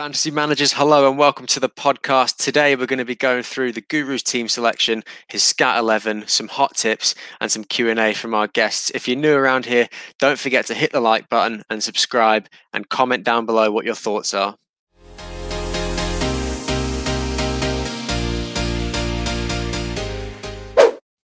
Fantasy managers, hello and welcome to the podcast. Today we're going to be going through the Guru's team selection, his scout 11, some hot tips and some Q&A from our guests. If you're new around here, don't forget to hit the like button and subscribe and comment down below what your thoughts are.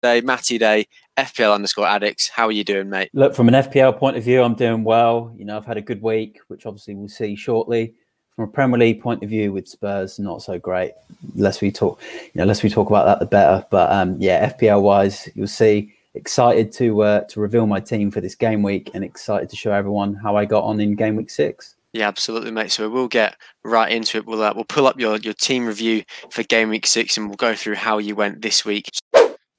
Day, Matty Day, FPL underscore addicts. How are you doing, mate? Look, from an FPL point of view, I'm doing well. You know, I've had a good week, which obviously we'll see shortly. From a Premier League point of view, with Spurs, not so great. Less we talk, you know, less we talk about that, the better. But um, yeah, FPL wise, you'll see. Excited to uh, to reveal my team for this game week, and excited to show everyone how I got on in game week six. Yeah, absolutely, mate. So we'll get right into it. We'll uh, we'll pull up your your team review for game week six, and we'll go through how you went this week.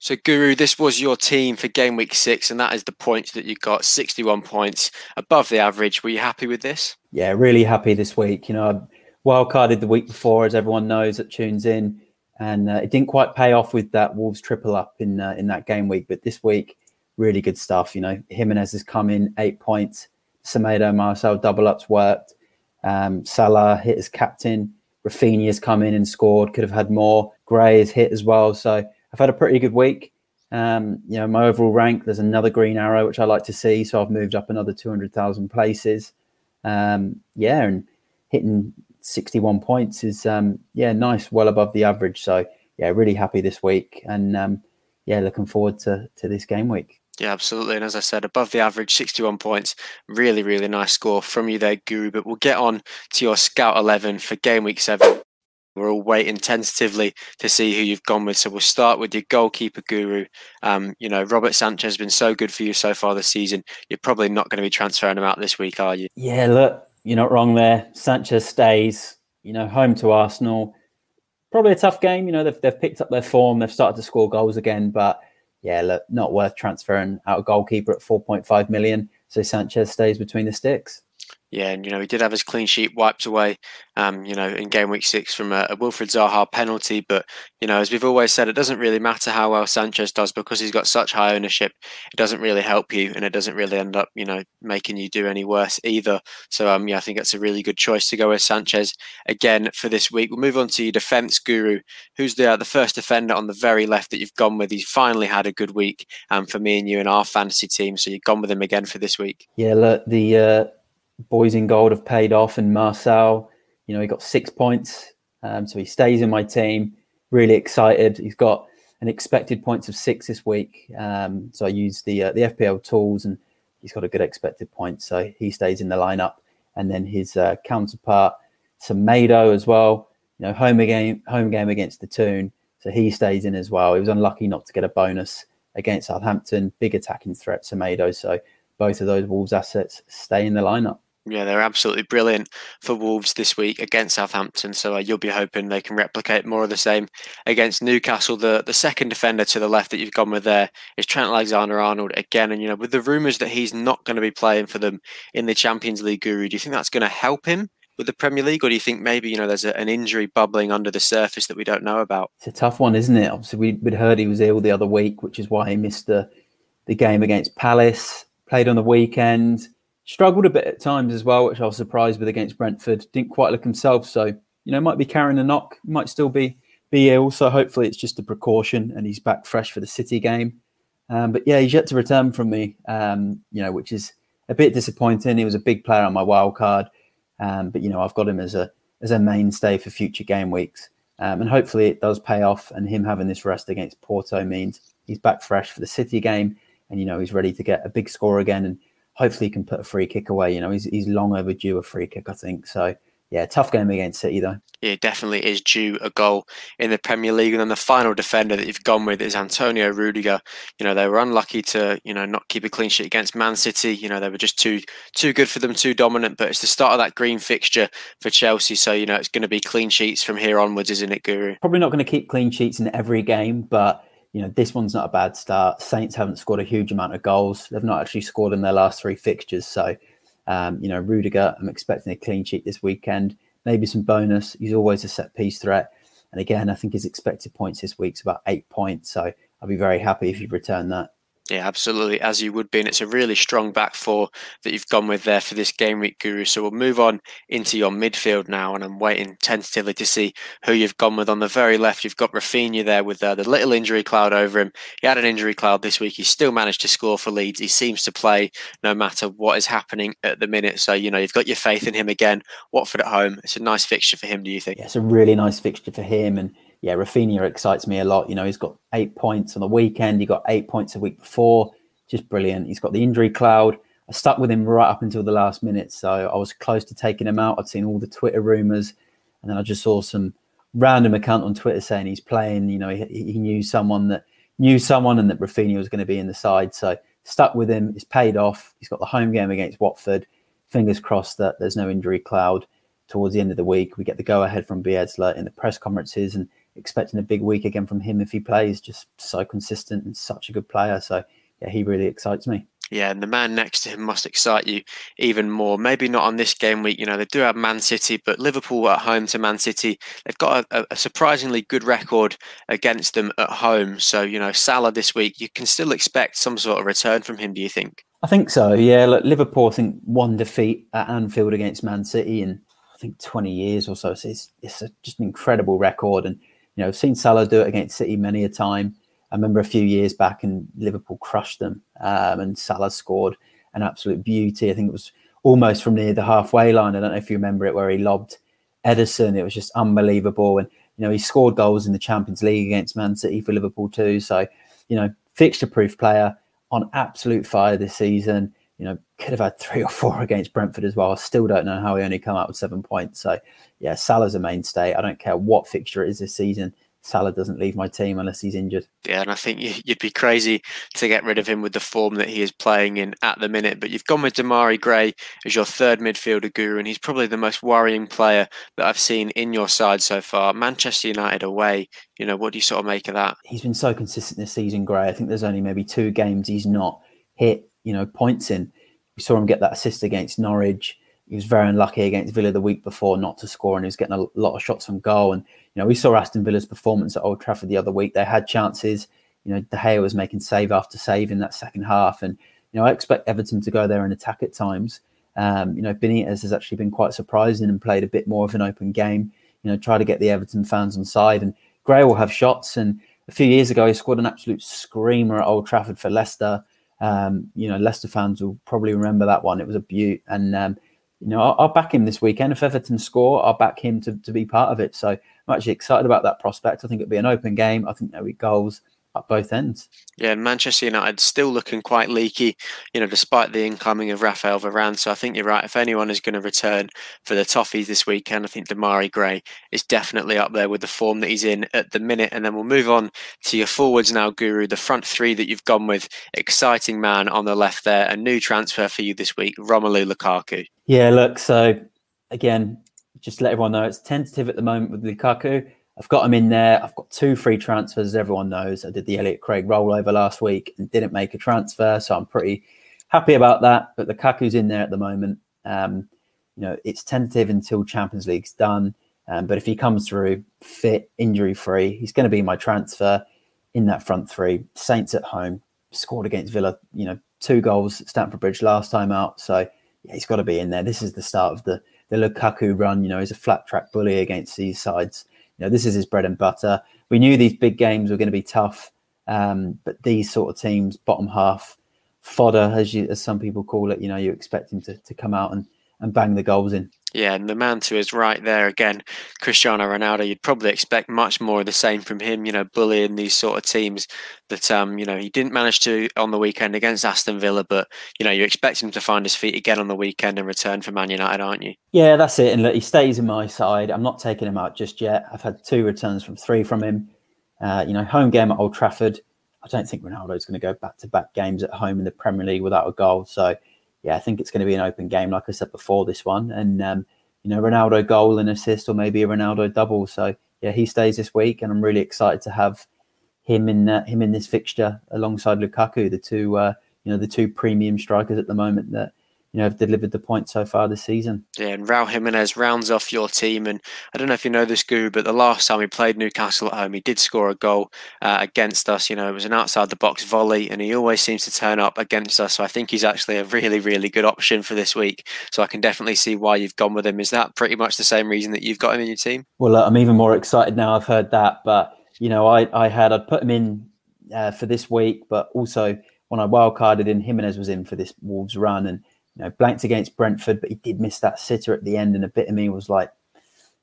So, Guru, this was your team for game week six, and that is the points that you got 61 points above the average. Were you happy with this? Yeah, really happy this week. You know, I wildcarded the week before, as everyone knows that tunes in, and uh, it didn't quite pay off with that Wolves triple up in uh, in that game week. But this week, really good stuff. You know, Jimenez has come in eight points. Semedo, Marçal double ups worked. Um, Salah hit as captain. Raphinha's come in and scored. Could have had more. Gray has hit as well. So I've had a pretty good week. Um, you know, my overall rank, there's another green arrow, which I like to see. So I've moved up another 200,000 places. Um, yeah, and hitting 61 points is, um, yeah, nice, well above the average. So, yeah, really happy this week. And, um, yeah, looking forward to, to this game week. Yeah, absolutely. And as I said, above the average, 61 points. Really, really nice score from you there, Guru. But we'll get on to your Scout 11 for game week seven. We're all waiting tentatively to see who you've gone with. So we'll start with your goalkeeper guru. Um, you know, Robert Sanchez has been so good for you so far this season. You're probably not going to be transferring him out this week, are you? Yeah, look, you're not wrong there. Sanchez stays, you know, home to Arsenal. Probably a tough game. You know, they've, they've picked up their form. They've started to score goals again. But yeah, look, not worth transferring out a goalkeeper at 4.5 million. So Sanchez stays between the sticks. Yeah, and you know he did have his clean sheet wiped away, um, you know, in game week six from a, a Wilfried Zaha penalty. But you know, as we've always said, it doesn't really matter how well Sanchez does because he's got such high ownership. It doesn't really help you, and it doesn't really end up, you know, making you do any worse either. So, um, yeah, I think that's a really good choice to go with Sanchez again for this week. We'll move on to your defense guru, who's the uh, the first defender on the very left that you've gone with. He's finally had a good week, um, for me and you and our fantasy team. So you've gone with him again for this week. Yeah, look, the uh, boys in gold have paid off, and Marçal, you know, he got six points, um, so he stays in my team. Really excited. He's got an expected points of six this week, um, so I use the uh, the FPL tools, and he's got a good expected point, so he stays in the lineup. And then his uh, counterpart, Semedo as well. You know, home game, home game against the Toon, so he stays in as well. He was unlucky not to get a bonus against Southampton. Big attacking threat, Semedo. So both of those Wolves assets stay in the lineup. Yeah, they're absolutely brilliant for Wolves this week against Southampton. So uh, you'll be hoping they can replicate more of the same against Newcastle. The the second defender to the left that you've gone with there is Trent Alexander Arnold again. And you know, with the rumours that he's not going to be playing for them in the Champions League, Guru, do you think that's going to help him with the Premier League, or do you think maybe you know there's a, an injury bubbling under the surface that we don't know about? It's a tough one, isn't it? Obviously, we, would heard he was ill the other week, which is why he missed the the game against Palace. Played on the weekend struggled a bit at times as well, which I was surprised with against Brentford. Didn't quite look himself, so you know might be carrying a knock, might still be be ill. So hopefully it's just a precaution, and he's back fresh for the City game. Um, but yeah, he's yet to return from me, um, you know, which is a bit disappointing. He was a big player on my wild card, um, but you know I've got him as a as a mainstay for future game weeks, um, and hopefully it does pay off. And him having this rest against Porto means he's back fresh for the City game, and you know he's ready to get a big score again and hopefully he can put a free kick away. You know, he's, he's long overdue a free kick, I think. So, yeah, tough game against City, though. Yeah, definitely is due a goal in the Premier League. And then the final defender that you've gone with is Antonio Rudiger. You know, they were unlucky to, you know, not keep a clean sheet against Man City. You know, they were just too too good for them, too dominant. But it's the start of that green fixture for Chelsea. So, you know, it's going to be clean sheets from here onwards, isn't it, Guru? Probably not going to keep clean sheets in every game, but you know, this one's not a bad start. Saints haven't scored a huge amount of goals. They've not actually scored in their last three fixtures. So, um, you know, Rudiger, I'm expecting a clean sheet this weekend. Maybe some bonus. He's always a set piece threat. And again, I think his expected points this week's about eight points. So I'll be very happy if you return that. Yeah, absolutely, as you would be. And it's a really strong back four that you've gone with there for this game week, Guru. So we'll move on into your midfield now. And I'm waiting tentatively to see who you've gone with. On the very left, you've got Raphinha there with uh, the little injury cloud over him. He had an injury cloud this week. He still managed to score for Leeds. He seems to play no matter what is happening at the minute. So, you know, you've got your faith in him again. Watford at home. It's a nice fixture for him, do you think? Yeah, it's a really nice fixture for him. And yeah, Raphinha excites me a lot. You know, he's got eight points on the weekend. He got eight points a week before just brilliant. He's got the injury cloud. I stuck with him right up until the last minute, so I was close to taking him out. I'd seen all the Twitter rumors, and then I just saw some random account on Twitter saying he's playing. You know, he, he knew someone that knew someone, and that Raphinha was going to be in the side. So stuck with him. It's paid off. He's got the home game against Watford. Fingers crossed that there's no injury cloud towards the end of the week. We get the go ahead from Bielsa in the press conferences, and expecting a big week again from him if he plays. Just so consistent and such a good player. So yeah, he really excites me. Yeah, and the man next to him must excite you even more. Maybe not on this game week. You know, they do have Man City, but Liverpool at home to Man City, they've got a, a, surprisingly good record against them at home. So, you know, Salah this week, you can still expect some sort of return from him, do you think? I think so, yeah. Look, Liverpool, I think, one defeat at Anfield against Man City in, I think, 20 years or so. So it's, it's a, just an incredible record. And, you know, I've seen Salah do it against City many a time. I remember a few years back and Liverpool crushed them um, and Salah scored an absolute beauty. I think it was almost from near the halfway line. I don't know if you remember it where he lobbed Ederson. It was just unbelievable. And, you know, he scored goals in the Champions League against Man City for Liverpool too. So, you know, fixture proof player on absolute fire this season. You know, could have had three or four against Brentford as well. I still don't know how he only come out with seven points. So, yeah, Salah's a mainstay. I don't care what fixture it is this season. Salah doesn't leave my team unless he's injured. Yeah, and I think you'd be crazy to get rid of him with the form that he is playing in at the minute. But you've gone with Demarai Gray as your third midfielder guru, and he's probably the most worrying player that I've seen in your side so far. Manchester United away, you know, what do you sort of make of that? He's been so consistent this season, Gray. I think there's only maybe two games he's not hit, you know, points in. We saw him get that assist against Norwich. He was very unlucky against Villa the week before not to score, and he was getting a lot of shots on goal. And you know, we saw Aston Villa's performance at Old Trafford the other week. They had chances. You know, De Gea was making save after save in that second half, and you know, I expect Everton to go there and attack at times. Um, you know, Benitez has actually been quite surprising and played a bit more of an open game. You know, try to get the Everton fans on side, and Gray will have shots. And a few years ago, he scored an absolute screamer at Old Trafford for Leicester. Um, you know, Leicester fans will probably remember that one. It was a beaut, and um, you know, I'll, I'll, back him this weekend. If Everton score, I'll back him to, to be part of it. So I'm actually excited about that prospect. I think it'll be an open game. I think there'll be goals at both ends. Yeah, Manchester United still looking quite leaky, you know, despite the incoming of Rafael Varane. So I think you're right. If anyone is going to return for the Toffees this weekend, I think Demarai Gray is definitely up there with the form that he's in at the minute. And then we'll move on to your forwards now, Guru. The front three that you've gone with, exciting man on the left there, a new transfer for you this week, Romelu Lukaku. Yeah, look, so again, just let everyone know it's tentative at the moment with Lukaku. I've got him in there. I've got two free transfers, as everyone knows. I did the Elliot Craig rollover last week and didn't make a transfer, so I'm pretty happy about that. But the Lukaku's in there at the moment. Um, you know, it's tentative until Champions League's done. Um, but if he comes through fit, injury free, he's going to be my transfer in that front three. Saints at home, scored against Villa, you know, two goals at Stamford Bridge last time out. So yeah, he's got to be in there. This is the start of the the Lukaku run. You know, he's a flat track bully against these sides. You know, this is his bread and butter. We knew these big games were going to be tough, um, but these sort of teams, bottom half fodder, as you, as some people call it, you know, you expect him to, to come out and, and bang the goals in. Yeah, and the man to his right there again, Cristiano Ronaldo. You'd probably expect much more of the same from him. You know, bullying these sort of teams that um, you know he didn't manage to on the weekend against Aston Villa, but you know you expect him to find his feet again on the weekend and return for Man United, aren't you? Yeah, that's it. And look, he stays in my side. I'm not taking him out just yet. I've had two returns from three from him. Uh, you know, home game at Old Trafford. I don't think Ronaldo is going to go back to back games at home in the Premier League without a goal. So yeah, I think it's going to be an open game, like I said before this one. And, um, you know, Ronaldo goal and assist, or maybe a Ronaldo double. So, yeah, he stays this week. And I'm really excited to have him in uh, him in this fixture alongside Lukaku, the two, uh, you know, the two premium strikers at the moment that, you know, have delivered the points so far this season. Yeah, and Raul Jimenez rounds off your team. And I don't know if you know this, Guru, but the last time he played Newcastle at home, he did score a goal uh, against us. You know, it was an outside the box volley, and he always seems to turn up against us. So I think he's actually a really, really good option for this week. So I can definitely see why you've gone with him. Is that pretty much the same reason that you've got him in your team? Well, uh, I'm even more excited now. I've heard that, but you know, I I had I'd put him in uh, for this week, but also when I wildcarded in, Jimenez was in for this Wolves run, and you know, blanked against Brentford, but he did miss that sitter at the end. And a bit of me was like,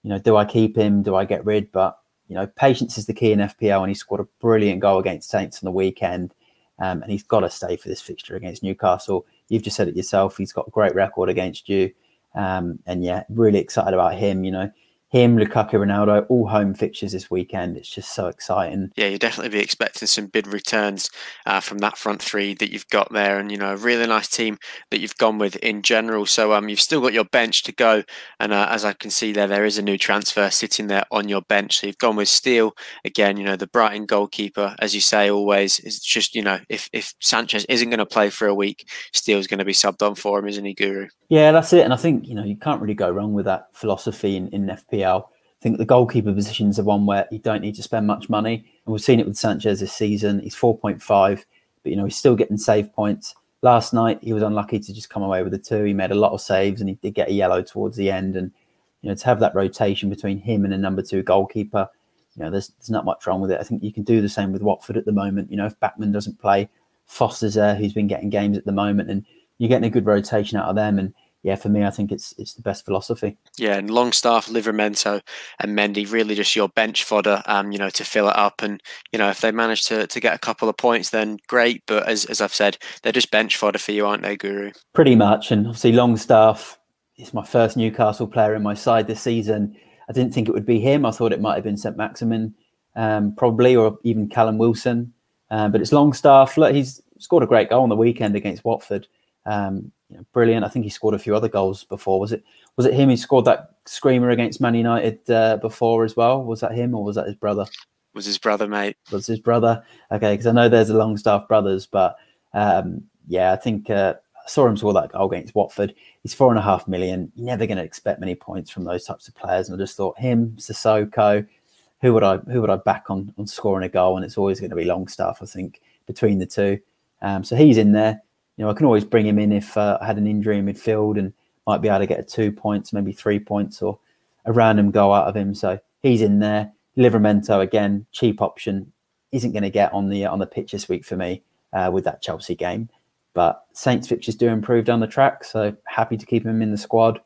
you know, do I keep him? Do I get rid? But, you know, patience is the key in FPL. And he scored a brilliant goal against Saints on the weekend. Um, and he's got to stay for this fixture against Newcastle. You've just said it yourself. He's got a great record against you. Um, and yeah, really excited about him. You know, him, Lukaku, Ronaldo, all home fixtures this weekend. It's just so exciting. Yeah, you definitely be expecting some bid returns uh, from that front three that you've got there, and you know, a really nice team that you've gone with in general. So, um, you've still got your bench to go, and uh, as I can see there, there is a new transfer sitting there on your bench. So you've gone with Steele again. You know, the Brighton goalkeeper, as you say always, is just you know, if if Sanchez isn't going to play for a week, Steele's going to be subbed on for him, isn't he, Guru? Yeah, that's it. And I think you know you can't really go wrong with that philosophy in, in FPL I think the goalkeeper positions are one where you don't need to spend much money. And we've seen it with Sanchez this season. He's 4.5, but you know, he's still getting save points. Last night he was unlucky to just come away with a two. He made a lot of saves and he did get a yellow towards the end. And you know, to have that rotation between him and a number two goalkeeper, you know, there's there's not much wrong with it. I think you can do the same with Watford at the moment. You know, if Bachmann doesn't play, Foster's there who's been getting games at the moment, and you're getting a good rotation out of them. And yeah, for me, I think it's it's the best philosophy. Yeah, and Longstaff, Livramento, and Mendy really just your bench fodder, um, you know, to fill it up. And you know, if they manage to to get a couple of points, then great. But as as I've said, they're just bench fodder for you, aren't they, Guru? Pretty much. And obviously, Longstaff is my first Newcastle player in my side this season. I didn't think it would be him. I thought it might have been St. Maximin, um, probably, or even Callum Wilson. Um, but it's Longstaff. Look, he's scored a great goal on the weekend against Watford. Um, you know, brilliant. I think he scored a few other goals before. Was it was it him? He scored that screamer against Man United uh, before as well. Was that him or was that his brother? Was his brother, mate? Was his brother? Okay, because I know there's a Longstaff brothers, but um, yeah, I think uh, I saw him score that goal against Watford. He's four and a half million. You're never going to expect many points from those types of players. And I just thought him, Sissoko, who would I who would I back on on scoring a goal? And it's always going to be Longstaff, I think, between the two. Um, so he's in there know, I can always bring him in if uh, I had an injury in midfield and might be able to get a two points, maybe three points, or a random goal out of him. So he's in there. Livramento again, cheap option, isn't going to get on the on the pitch this week for me uh, with that Chelsea game. But Saints fixtures do improve down the track, so happy to keep him in the squad.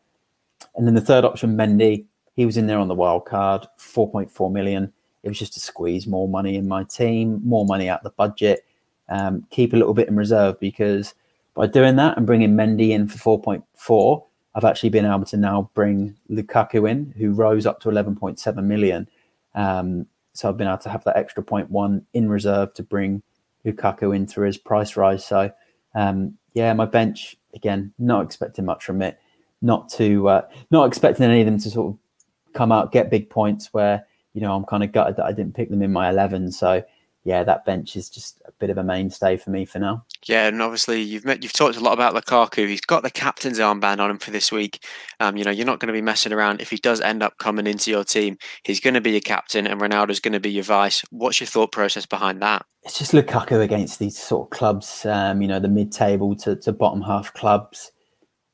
And then the third option, Mendy, he was in there on the wild card, 4.4 million. It was just to squeeze more money in my team, more money out the budget um, keep a little bit in reserve because by doing that and bringing Mendy in for 4.4, I've actually been able to now bring Lukaku in, who rose up to 11.7 million. Um, so I've been able to have that extra point one in reserve to bring Lukaku in through his price rise. So um, yeah, my bench again, not expecting much from it. Not to uh, not expecting any of them to sort of come out get big points. Where you know I'm kind of gutted that I didn't pick them in my 11. So yeah, that bench is just a bit of a mainstay for me for now. Yeah, and obviously you've met, you've talked a lot about Lukaku. He's got the captain's armband on him for this week. Um, you know, you're not going to be messing around. If he does end up coming into your team, he's going to be your captain, and Ronaldo's going to be your vice. What's your thought process behind that? It's just Lukaku against these sort of clubs. Um, you know, the mid-table to, to bottom half clubs.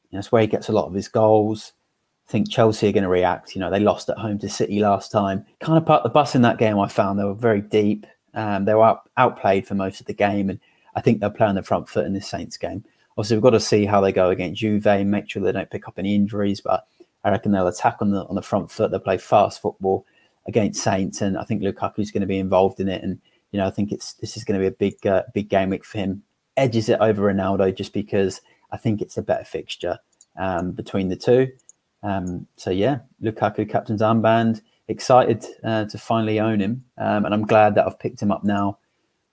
You know, that's where he gets a lot of his goals. I think Chelsea are going to react. You know, they lost at home to City last time. Kind of part the bus in that game. I found they were very deep um, they were out, outplayed for most of the game, and I think they'll play on the front foot in this Saints game. Obviously, we've got to see how they go against Juve and make sure they don't pick up any injuries. But I reckon they'll attack on the on the front foot. They'll play fast football against Saints, and I think Lukaku's going to be involved in it. And you know, I think it's this is going to be a big uh, big game week for him. Edges it over Ronaldo just because I think it's a better fixture um, between the two. Um, so yeah, Lukaku captain's armband excited uh, to finally own him, um, and I'm glad that I've picked him up now,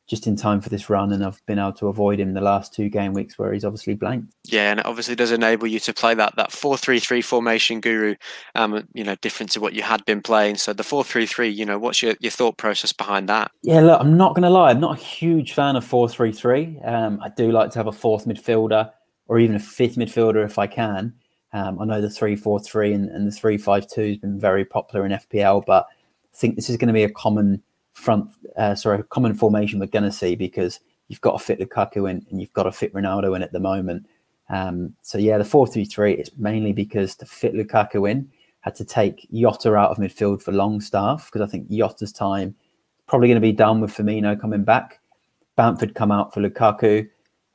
just in time for this run, and I've been able to avoid him the last two game weeks where he's obviously blanked. Yeah, and it obviously does enable you to play that that four three three formation, Guru. Um, you know, different to what you had been playing. So the four three three, you know, what's your, your thought process behind that? Yeah, look, I'm not going to lie, I'm not a huge fan of four three three. Um, I do like to have a fourth midfielder or even a fifth midfielder if I can. Um, I know the three four three and, and the three five two has been very popular in FPL, but I think this is going to be a common front, uh, sorry, common formation we're going to see because you've got to fit Lukaku in and you've got to fit Ronaldo in at the moment. Um, so yeah, the four three three is mainly because to fit Lukaku in had to take Jota out of midfield for Longstaff because I think Jota's time probably going to be done with Firmino coming back. Bamford come out for Lukaku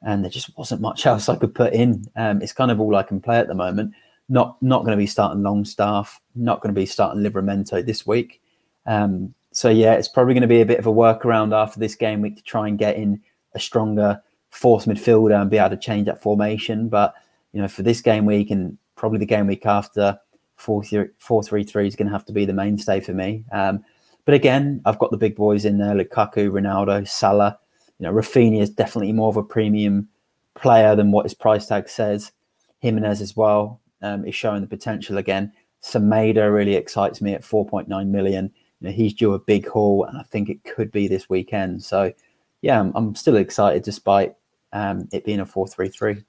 and there just wasn't much else I could put in. Um, it's kind of all I can play at the moment. Not not going to be starting Longstaff, not going to be starting Livramento this week. Um, so yeah, it's probably going to be a bit of a workaround after this game week to try and get in a stronger fourth midfielder and be able to change that formation. But you know, for this game week and probably the game week after, four three three is going to have to be the mainstay for me. Um, but again, I've got the big boys in there: Lukaku, Ronaldo, Salah know, Raphinha is definitely more of a premium player than what his price tag says. Jimenez as well um, is showing the potential again. Semedo really excites me at 4.9 million. You know, he's due a big haul, and I think it could be this weekend. So, yeah, I'm, I'm still excited despite um, it being a 4-3-3.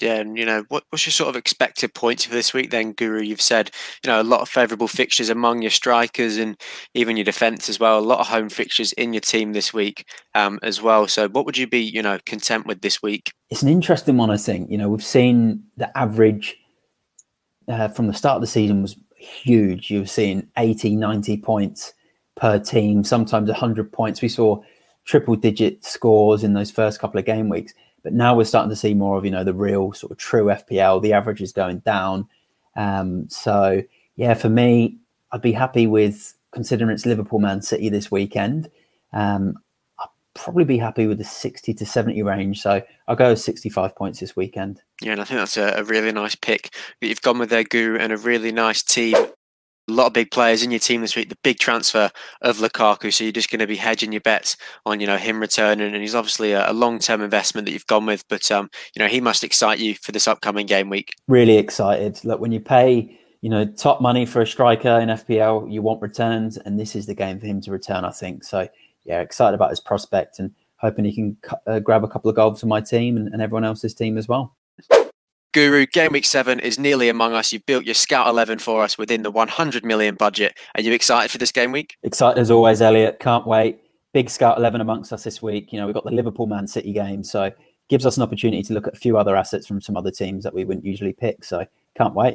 Yeah, and you know, what, what's your sort of expected points for this week then, Guru? You've said, you know, a lot of favourable fixtures among your strikers and even your defence as well. A lot of home fixtures in your team this week um, as well. So, what would you be, you know, content with this week? It's an interesting one, I think. You know, we've seen the average uh, from the start of the season was huge. You've seen 80, 90 points per team, sometimes 100 points. We saw triple digit scores in those first couple of game weeks. But now we're starting to see more of you know the real sort of true FPL. The average is going down. Um, so yeah, for me, I'd be happy with considering it's Liverpool Man City this weekend. Um, I'd probably be happy with the 60 to 70 range. So I'll go 65 points this weekend. Yeah, and I think that's a, a really nice pick that you've gone with there guru and a really nice team a lot of big players in your team this week. The big transfer of Lukaku, so you're just going to be hedging your bets on you know him returning, and he's obviously a, a long term investment that you've gone with. But um, you know he must excite you for this upcoming game week. Really excited. Look, when you pay you know top money for a striker in FPL, you want returns, and this is the game for him to return. I think so. Yeah, excited about his prospect and hoping he can uh, grab a couple of goals for my team and, and everyone else's team as well. Guru, game week seven is nearly among us. You've built your scout 11 for us within the 100 million budget. Are you excited for this game week? Excited as always, Elliot. Can't wait. Big scout 11 amongst us this week. You know, we've got the Liverpool Man City game. So gives us an opportunity to look at a few other assets from some other teams that we wouldn't usually pick. So can't wait.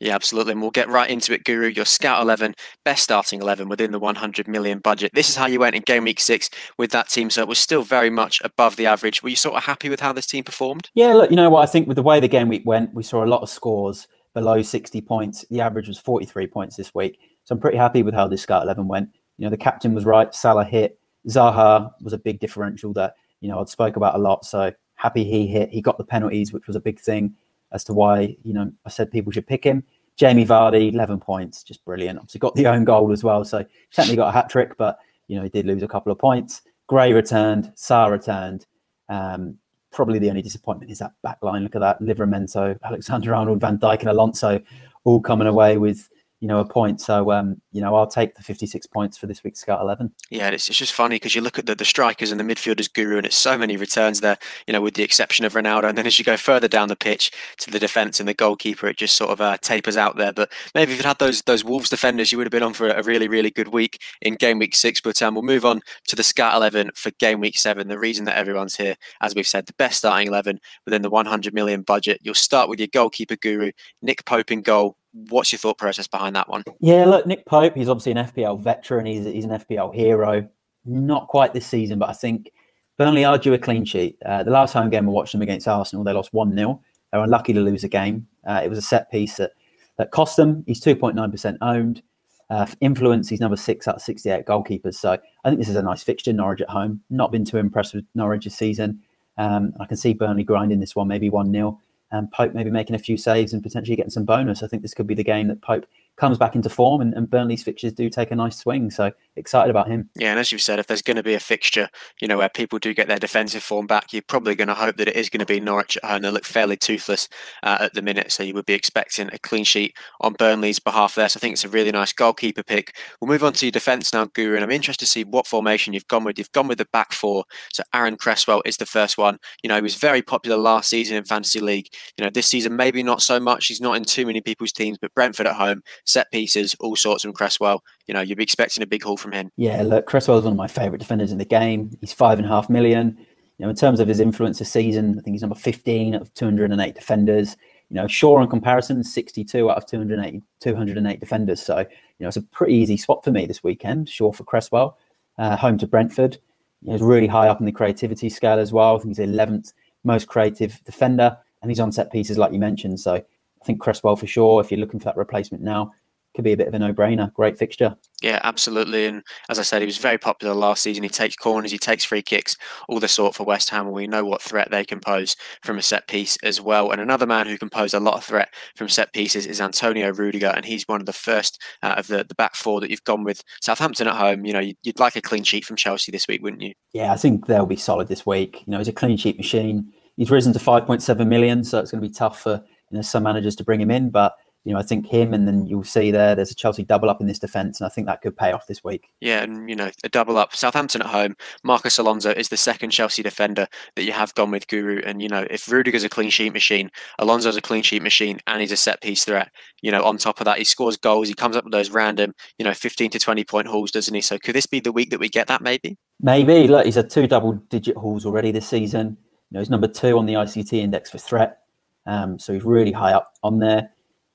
Yeah, absolutely. And we'll get right into it, Guru. Your Scout 11, best starting 11 within the 100 million budget. This is how you went in game week six with that team. So it was still very much above the average. Were you sort of happy with how this team performed? Yeah, look, you know what? I think with the way the game week went, we saw a lot of scores below 60 points. The average was 43 points this week. So I'm pretty happy with how this Scout 11 went. You know, the captain was right. Salah hit. Zaha was a big differential that, you know, I'd spoke about a lot. So happy he hit. He got the penalties, which was a big thing as to why, you know, I said people should pick him. Jamie Vardy, 11 points, just brilliant. Obviously got the own goal as well. So technically got a hat trick, but, you know, he did lose a couple of points. Gray returned, Sarr returned. Um, probably the only disappointment is that back line. Look at that. Livramento, Alexander Arnold, Van Dijk, and Alonso all coming away with you know, a point. So, um, you know, I'll take the 56 points for this week's Scout 11. Yeah, and it's, it's just funny because you look at the, the strikers and the midfielders guru, and it's so many returns there, you know, with the exception of Ronaldo. And then as you go further down the pitch to the defence and the goalkeeper, it just sort of uh, tapers out there. But maybe if you'd had those those Wolves defenders, you would have been on for a really, really good week in game week six. But um, we'll move on to the Scout 11 for game week seven. The reason that everyone's here, as we've said, the best starting 11 within the 100 million budget. You'll start with your goalkeeper guru, Nick Pope in goal what's your thought process behind that one? Yeah, look, Nick Pope, he's obviously an FPL veteran. He's, he's an FPL hero. Not quite this season, but I think Burnley are due a clean sheet. Uh, the last home game I watched them against Arsenal, they lost 1 0. They were unlucky to lose a game. Uh, it was a set piece that, that cost them. He's 2.9% owned. Uh, influence, he's number six out of 68 goalkeepers. So I think this is a nice fixture. Norwich at home. Not been too impressed with Norwich this season. Um, I can see Burnley grinding this one, maybe 1 0 and Pope maybe making a few saves and potentially getting some bonus. I think this could be the game that Pope comes back into form and, and Burnley's fixtures do take a nice swing. So excited about him. Yeah, and as you've said, if there's going to be a fixture, you know, where people do get their defensive form back, you're probably going to hope that it is going to be Norwich at home. They look fairly toothless uh, at the minute, so you would be expecting a clean sheet on Burnley's behalf there. So I think it's a really nice goalkeeper pick. We'll move on to your defence now, Guru, and I'm interested to see what formation you've gone with. You've gone with the back four. So Aaron Cresswell is the first one. You know, he was very popular last season in Fantasy League. You know, this season maybe not so much. He's not in too many people's teams, but Brentford at home, set pieces, all sorts from Cresswell. You know, you'd be expecting a big haul from him. Yeah, look, Cresswell is one of my favourite defenders in the game. He's five and a half million. You know, in terms of his influence this season, I think he's number 15 out of 208 defenders. You know, Shaw on comparison, 62 out of 208, 208 defenders. So, you know, it's a pretty easy swap for me this weekend. Shaw for Cresswell, uh, home to Brentford. He's really high up in the creativity scale as well. I think he's 11th most creative defender, and he's on set pieces, like you mentioned. So I think Cresswell for sure, if you're looking for that replacement now, could be a bit of a no-brainer. Great fixture. Yeah, absolutely. And as I said, he was very popular last season. He takes corners, he takes free kicks, all the sort for West Ham. We know what threat they can pose from a set piece as well. And another man who can pose a lot of threat from set pieces is Antonio Rudiger, and he's one of the first uh, of the, the back four that you've gone with. Southampton at home, you know, you'd, you'd like a clean sheet from Chelsea this week, wouldn't you? Yeah, I think they'll be solid this week. You know, he's a clean sheet machine. He's risen to 5.7 million, so it's going to be tough for you know some managers to bring him in, but you know, I think him, and then you'll see there, there's a Chelsea double up in this defence, and I think that could pay off this week. Yeah, and you know, a double up. Southampton at home. Marcos Alonso is the second Chelsea defender that you have gone with, Guru. And you know, if Rudiger's a clean sheet machine, Alonso's a clean sheet machine, and he's a set piece threat. You know, on top of that, he scores goals. He comes up with those random, you know, 15 to 20 point hauls, doesn't he? So could this be the week that we get that? Maybe. Maybe. Look, he's had two double digit hauls already this season. You know, he's number two on the ICT index for threat. Um, so he's really high up on there.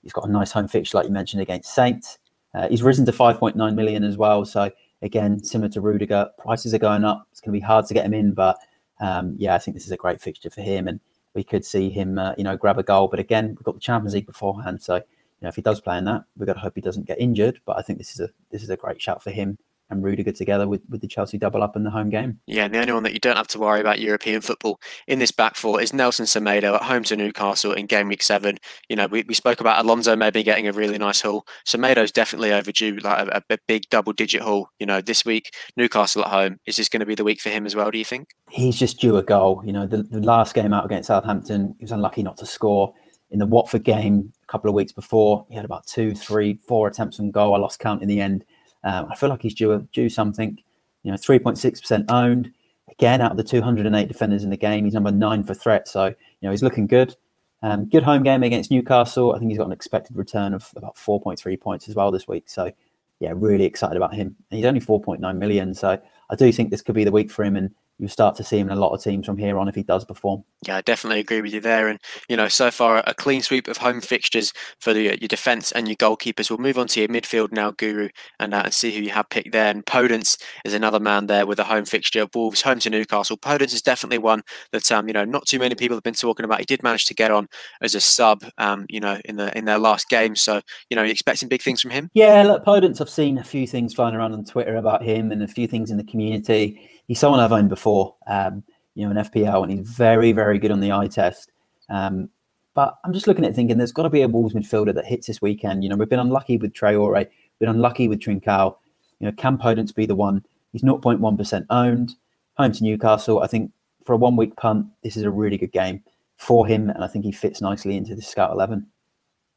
He's got a nice home fixture, like you mentioned, against Saints. Uh, he's risen to 5.9 million as well. So again, similar to Rudiger, prices are going up. It's going to be hard to get him in, but um, yeah, I think this is a great fixture for him, and we could see him, uh, you know, grab a goal. But again, we've got the Champions League beforehand, so you know, if he does play in that, we've got to hope he doesn't get injured. But I think this is a this is a great shout for him and Rudiger together with, with the Chelsea double up in the home game. Yeah, and the only one that you don't have to worry about European football in this back four is Nelson Semedo at home to Newcastle in game week seven. You know, we, we spoke about Alonso maybe getting a really nice haul. Semedo's definitely overdue, like a, a big double digit haul. You know, this week, Newcastle at home. Is this going to be the week for him as well, do you think? He's just due a goal. You know, the, the last game out against Southampton, he was unlucky not to score. In the Watford game a couple of weeks before, he had about two, three, four attempts on goal. I lost count in the end. Um, I feel like he's due due something. You know, 3.6% owned. Again, out of the 208 defenders in the game, he's number nine for threat. So, you know, he's looking good. Um, good home game against Newcastle. I think he's got an expected return of about 4.3 points as well this week. So, yeah, really excited about him. And he's only 4.9 million. So, I do think this could be the week for him. And you start to see him in a lot of teams from here on if he does perform. Yeah, I definitely agree with you there. And, you know, so far a clean sweep of home fixtures for the, your defence and your goalkeepers. We'll move on to your midfield now, Guru, and, uh, and see who you have picked there. And Podence is another man there with a home fixture. Wolves home to Newcastle. Podence is definitely one that, um, you know, not too many people have been talking about. He did manage to get on as a sub, um, you know, in the in their last game. So, you know, you expecting big things from him? Yeah, look, Podence, I've seen a few things flying around on Twitter about him and a few things in the community he's someone I've owned before, um, you know, an FPL, and he's very, very good on the eye test. Um, but I'm just looking at thinking there's got to be a Wolves midfielder that hits this weekend. You know, we've been unlucky with Traore, been unlucky with Trincao. You know, can Podence be the one? He's 0.1% owned. Home to Newcastle. I think for a one week punt, this is a really good game for him, and I think he fits nicely into the Scout 11.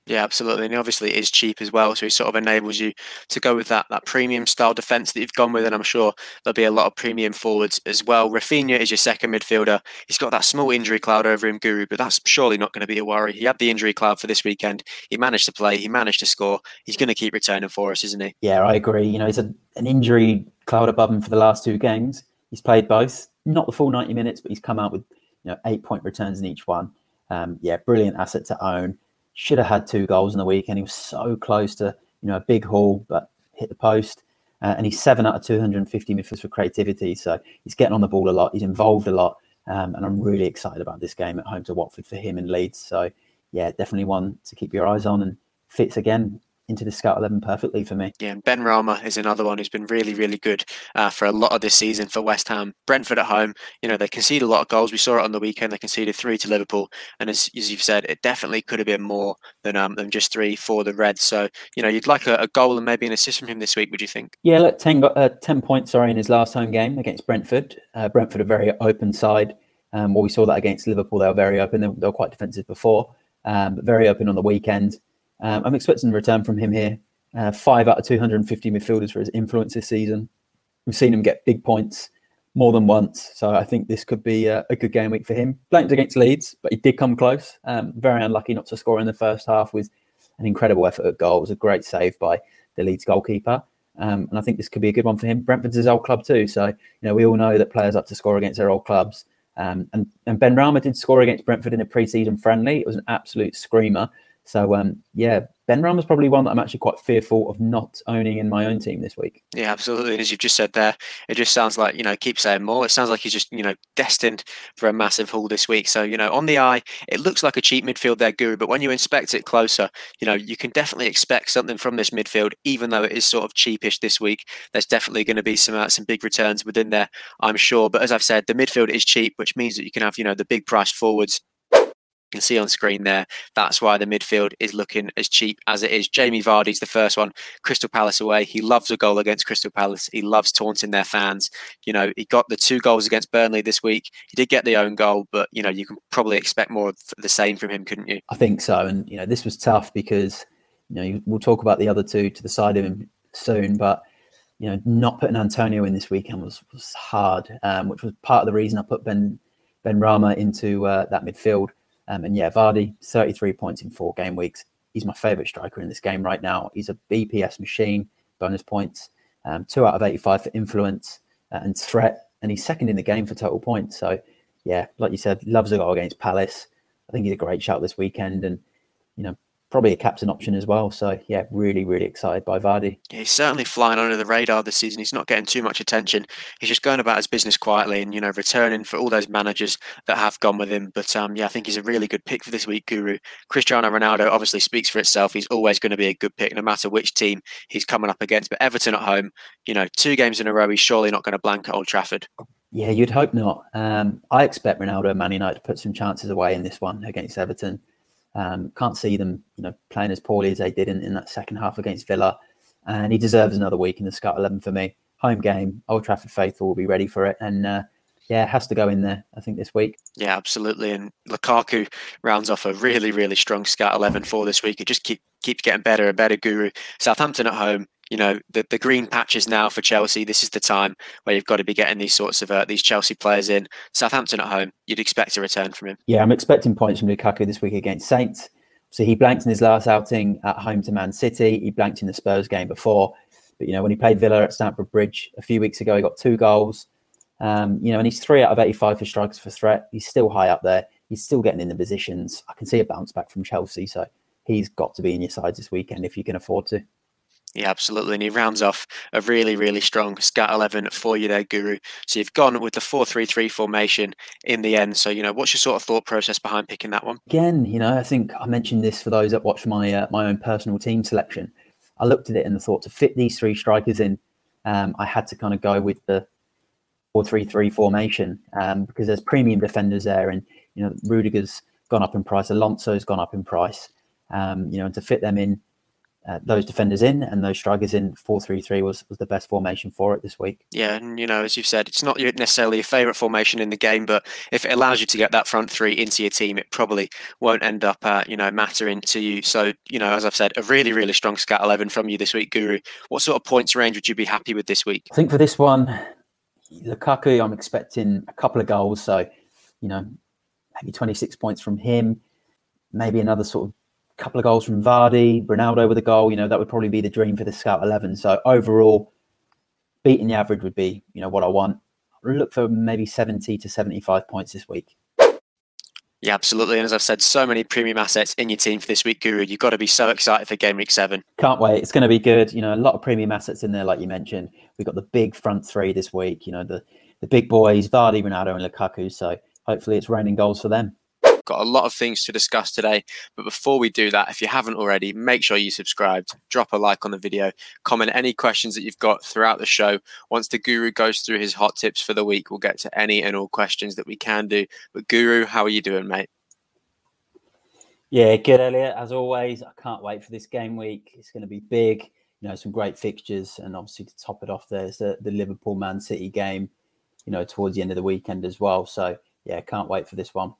Yeah, absolutely. And obviously it is cheap as well. So it sort of enables you to go with that that premium style defence that you've gone with. And I'm sure there'll be a lot of premium forwards as well. Raphinha is your second midfielder. He's got that small injury cloud over him, Guru, but that's surely not going to be a worry. He had the injury cloud for this weekend. He managed to play, he managed to score. He's going to keep returning for us, isn't he? Yeah, I agree. You know, he's a, an injury cloud above him for the last two games. He's played both, not the full 90 minutes, but he's come out with you know eight point returns in each one. Um, yeah, brilliant asset to own should have had two goals in the weekend. He was so close to you know a big haul, but hit the post. Uh, and he's seven out of 250 midfielders for creativity. So he's getting on the ball a lot. He's involved a lot. Um, and I'm really excited about this game at home to Watford for him and Leeds. So yeah, definitely one to keep your eyes on and fits again into the Scout 11 perfectly for me. Yeah, and Benrahma is another one who's been really, really good uh, for a lot of this season for West Ham. Brentford at home, you know, they conceded a lot of goals. We saw it on the weekend. They conceded three to Liverpool. And as, as you've said, it definitely could have been more than um, than just three for the Reds. So, you know, you'd like a, a goal and maybe an assist from him this week, would you think? Yeah, look, 10, uh, 10 points, sorry, in his last home game against Brentford. Uh, Brentford, a very open side. Um, well, we saw that against Liverpool. They were very open. They, they were quite defensive before, um, but very open on the weekend. Um, I'm expecting a return from him here. Uh, five out of 250 midfielders for his influence this season. We've seen him get big points more than once. So I think this could be a, a good game week for him. Blanked against Leeds, but he did come close. Um, very unlucky not to score in the first half with an incredible effort at goal. It was a great save by the Leeds goalkeeper. Um, and I think this could be a good one for him. Brentford's his old club too. So, you know, we all know that players up to score against their old clubs. Um, and, and Benrahma did score against Brentford in a pre-season friendly. It was an absolute screamer. So um, yeah, Benrahma's probably one that I'm actually quite fearful of not owning in my own team this week. Yeah, absolutely. As you've just said there, it just sounds like, you know, keep saying more. It sounds like he's just, you know, destined for a massive haul this week. So, you know, on the eye, it looks like a cheap midfield there, Guru, but when you inspect it closer, you know, you can definitely expect something from this midfield, even though it is sort of cheapish this week. There's definitely going to be some uh, some big returns within there, I'm sure. But as I've said, the midfield is cheap, which means that you can have, you know, the big priced forwards can see on screen there. That's why the midfield is looking as cheap as it is. Jamie Vardy's the first one. Crystal Palace away. He loves a goal against Crystal Palace. He loves taunting their fans. You know, he got the two goals against Burnley this week. He did get the own goal, but you know, you can probably expect more of the same from him, couldn't you? I think so. And you know, this was tough because you know we'll talk about the other two to the side of him soon, but you know, not putting Antonio in this weekend was was hard, um, which was part of the reason I put Ben Benrahma into uh, that midfield. Um, and yeah, Vardy, 33 points in four game weeks. He's my favourite striker in this game right now. He's a BPS machine, bonus points, um, two out of 85 for influence uh, and threat. And he's second in the game for total points. So, yeah, like you said, loves a goal against Palace. I think he's a great shout this weekend. And, you know, probably a captain option as well. So yeah, really, really excited by Vardy. Yeah, he's certainly flying under the radar this season. He's not getting too much attention. He's just going about his business quietly and you know returning for all those managers that have gone with him. But um, yeah, I think he's a really good pick for this week, Guru. Cristiano Ronaldo obviously speaks for itself. He's always going to be a good pick, no matter which team he's coming up against. But Everton at home, you know, two games in a row, he's surely not going to blank at Old Trafford. Yeah, you'd hope not. Um, I expect Ronaldo and Man United to put some chances away in this one against Everton. Um, can't see them, you know, playing as poorly as they did in, in that second half against Villa. And he deserves another week in the Scout 11 for me. Home game, Old Trafford faithful will be ready for it. And uh, yeah, has to go in there, I think, this week. Yeah, absolutely. And Lukaku rounds off a really, really strong Scout 11 for this week. It just keep, keeps getting better and better, Guru. Southampton at home, you know the, the green patches now for Chelsea. This is the time where you've got to be getting these sorts of uh, these Chelsea players in. Southampton at home, you'd expect a return from him. Yeah, I'm expecting points from Lukaku this week against Saints. So he blanked in his last outing at home to Man City. He blanked in the Spurs game before, but you know when he played Villa at Stamford Bridge a few weeks ago, he got two goals. Um, you know, and he's three out of 85 for strikers for threat. He's still high up there. He's still getting in the positions. I can see a bounce back from Chelsea, so he's got to be in your sides this weekend if you can afford to. Yeah, absolutely. And he rounds off a really, really strong Scout 11 for you there, Guru. So you've gone with the 4 3 3 formation in the end. So, you know, what's your sort of thought process behind picking that one? Again, you know, I think I mentioned this for those that watch my uh, my own personal team selection. I looked at it and the thought to fit these three strikers in, um, I had to kind of go with the 4 3 3 formation um, because there's premium defenders there. And, you know, Rudiger's gone up in price, Alonso's gone up in price. Um, you know, and to fit them in, uh, those defenders in and those strikers in 4-3-3 was, was the best formation for it this week. Yeah, and you know, as you've said, it's not necessarily your favourite formation in the game, but if it allows you to get that front three into your team, it probably won't end up, uh, you know, mattering to you. So, you know, as I've said, a really, really strong scout 11 from you this week, Guru. What sort of points range would you be happy with this week? I think for this one, Lukaku, I'm expecting a couple of goals. So, you know, maybe 26 points from him, maybe another sort of couple of goals from Vardy, Ronaldo with a goal. You know, that would probably be the dream for the Scout 11. So overall, beating the average would be, you know, what I want. Look for maybe 70 to 75 points this week. Yeah, absolutely. And as I've said, so many premium assets in your team for this week, Guru. You've got to be so excited for game week seven. Can't wait. It's going to be good. You know, a lot of premium assets in there, like you mentioned. We've got the big front three this week, you know, the, the big boys, Vardy, Ronaldo, and Lukaku. So hopefully it's raining goals for them. Got a lot of things to discuss today. But before we do that, if you haven't already, make sure you subscribed, drop a like on the video, comment any questions that you've got throughout the show. Once the guru goes through his hot tips for the week, we'll get to any and all questions that we can do. But, Guru, how are you doing, mate? Yeah, good, Elliot. As always, I can't wait for this game week. It's going to be big. You know, some great fixtures, and obviously to top it off, there's the, the Liverpool Man City game. You know, towards the end of the weekend as well. So yeah, can't wait for this one.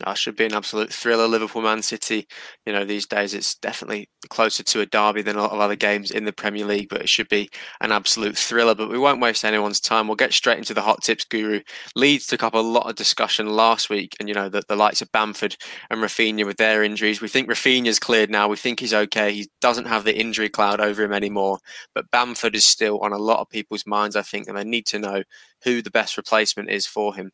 That should be an absolute thriller. Liverpool Man City, you know, these days it's definitely closer to a derby than a lot of other games in the Premier League, but it should be an absolute thriller. But we won't waste anyone's time. We'll get straight into the hot tips guru. Leeds took up a lot of discussion last week, and you know, the, the likes of Bamford and Raphinha with their injuries. We think Raphinha's cleared now. We think he's okay. He doesn't have the injury cloud over him anymore. But Bamford is still on a lot of people's minds, I think, and they need to know who the best replacement is for him.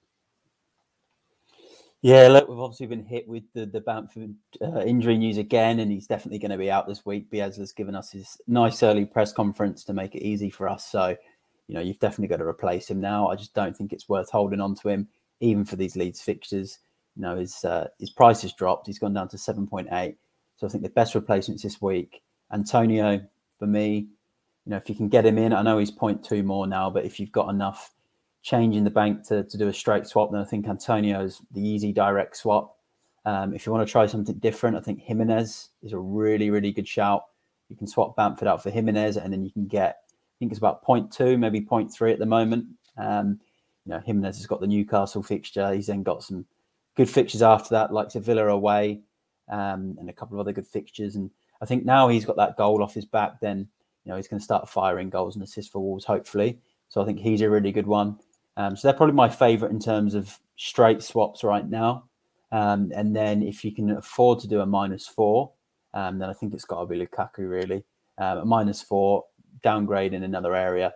Yeah, look, we've obviously been hit with the the Bamford uh, injury news again, and he's definitely going to be out this week. Bielsa's given us his nice early press conference to make it easy for us. So, you know, you've definitely got to replace him now. I just don't think it's worth holding on to him, even for these Leeds fixtures. You know, his uh, his price has dropped. He's gone down to seven point eight. So I think the best replacements this week, Antonio for me. You know, if you can get him in, I know he's 0.2 more now, but if you've got enough change in the bank to, to do a straight swap, then I think Antonio is the easy direct swap. Um, if you want to try something different, I think Jimenez is a really, really good shout. You can swap Bamford out for Jimenez, and then you can get, I think it's about 0.2, maybe 0.3 at the moment. Um, you know, Jimenez has got the Newcastle fixture. He's then got some good fixtures after that, like Sevilla away, um, and a couple of other good fixtures. And I think now he's got that goal off his back, then you know he's going to start firing goals and assists for Wolves, hopefully. So I think he's a really good one. Um, so they're probably my favourite in terms of straight swaps right now. Um, and then if you can afford to do a minus four, um, then I think it's got to be Lukaku really. Um, a minus four, downgrade in another area,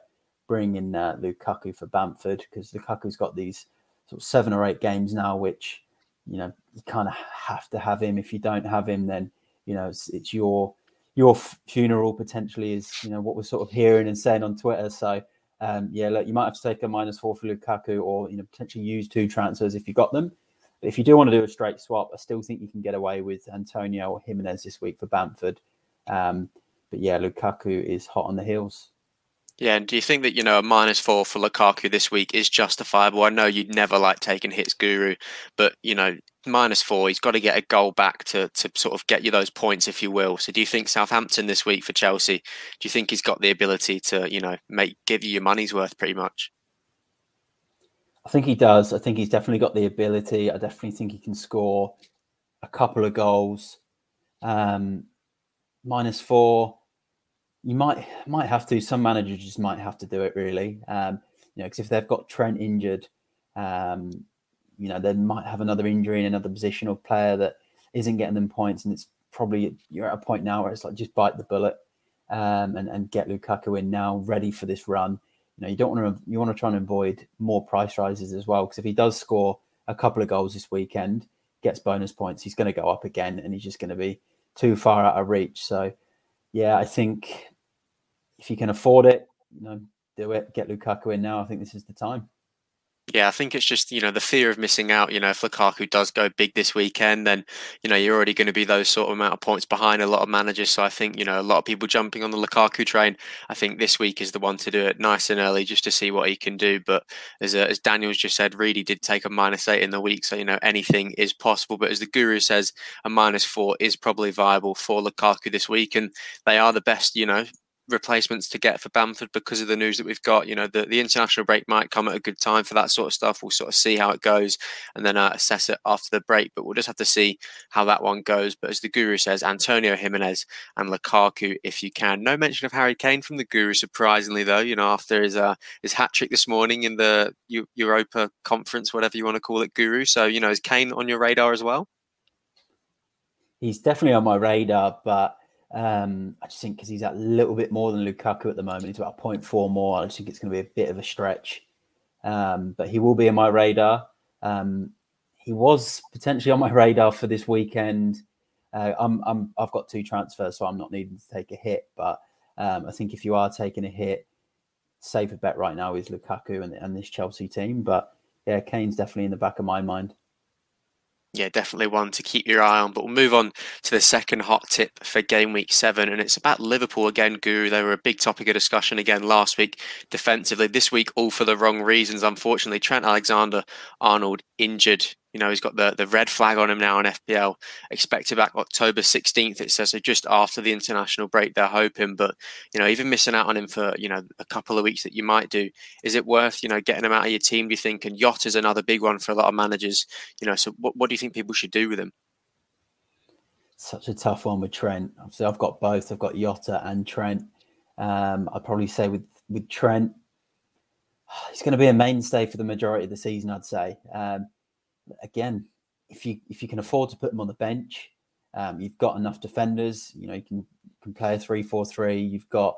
bring in uh, Lukaku for Bamford because Lukaku's got these sort of seven or eight games now, which you know you kind of have to have him. If you don't have him, then you know it's, it's your your funeral potentially is you know what we're sort of hearing and saying on Twitter. So um, yeah, look, you might have to take a minus four for Lukaku, or you know potentially use two transfers if you got them. But if you do want to do a straight swap, I still think you can get away with Antonio or Jimenez this week for Bamford. Um, but yeah, Lukaku is hot on the heels. Yeah, and do you think that you know a minus four for Lukaku this week is justifiable? I know you'd never like taking hits, Guru, but you know minus four, he's got to get a goal back to to sort of get you those points, if you will. So, do you think Southampton this week for Chelsea? Do you think he's got the ability to you know make give you your money's worth pretty much? I think he does. I think he's definitely got the ability. I definitely think he can score a couple of goals. Um, minus four you might might have to. Some managers just might have to do it really. Um, you know, because if they've got Trent injured, um, you know, they might have another injury in another position or player that isn't getting them points, and it's probably you're at a point now where it's like just bite the bullet um, and and get Lukaku in now, ready for this run. You know, you don't want to you want to try and avoid more price rises as well because if he does score a couple of goals this weekend, gets bonus points, he's going to go up again, and he's just going to be too far out of reach. So, yeah, I think if you can afford it, you know, do it. Get Lukaku in now. I think this is the time. Yeah, I think it's just you know the fear of missing out. You know, if Lukaku does go big this weekend, then you know you're already going to be those sort of amount of points behind a lot of managers. So I think you know a lot of people jumping on the Lukaku train. I think this week is the one to do it nice and early, just to see what he can do. But as uh, as Daniel's just said, Reedy did take a minus eight in the week, so you know anything is possible. But as the Guru says, a minus four is probably viable for Lukaku this week, and they are the best you know replacements to get for Bamford because of the news that we've got. You know, the, the international break might come at a good time for that sort of stuff. We'll sort of see how it goes and then uh, assess it after the break. But we'll just have to see how that one goes. But as the Guru says, Antonio Jimenez and Lukaku, if you can. No mention of Harry Kane from the Guru, surprisingly though. You know, after his uh, his hat trick this morning in the U- Europa Conference, whatever you want to call it, Guru. So you know, is Kane on your radar as well? He's definitely on my radar, but um, I just think because he's at a little bit more than Lukaku at the moment, he's about 0.4 more. I just think it's going to be a bit of a stretch. Um, but he will be in my radar. Um, he was potentially on my radar for this weekend. Uh, I'm, I'm, I've got two transfers, so I'm not needing to take a hit. But um, I think if you are taking a hit, safer bet right now is Lukaku and, and this Chelsea team. But yeah, Kane's definitely in the back of my mind. Yeah, definitely one to keep your eye on. But we'll move on to the second hot tip for game week seven, and it's about Liverpool again, Guru. They were a big topic of discussion again last week defensively. This week, all for the wrong reasons. Unfortunately, Trent Alexander Arnold injured you know, he's got the, the red flag on him now on FPL. Expected back October 16th, it says. So just after the international break, they're hoping. But, you know, even missing out on him for, you know, a couple of weeks that you might do, is it worth, you know, getting him out of your team, do you think? And Jota is another big one for a lot of managers. You know, so what, what do you think people should do with him? Such a tough one with Trent. Obviously, I've got both. I've got Jota and Trent. Um, I'd probably say with, with Trent, he's going to be a mainstay for the majority of the season, I'd say. Um, again, if you if you can afford to put them on the bench, um, you've got enough defenders. You know, you can can play a three four three. You've got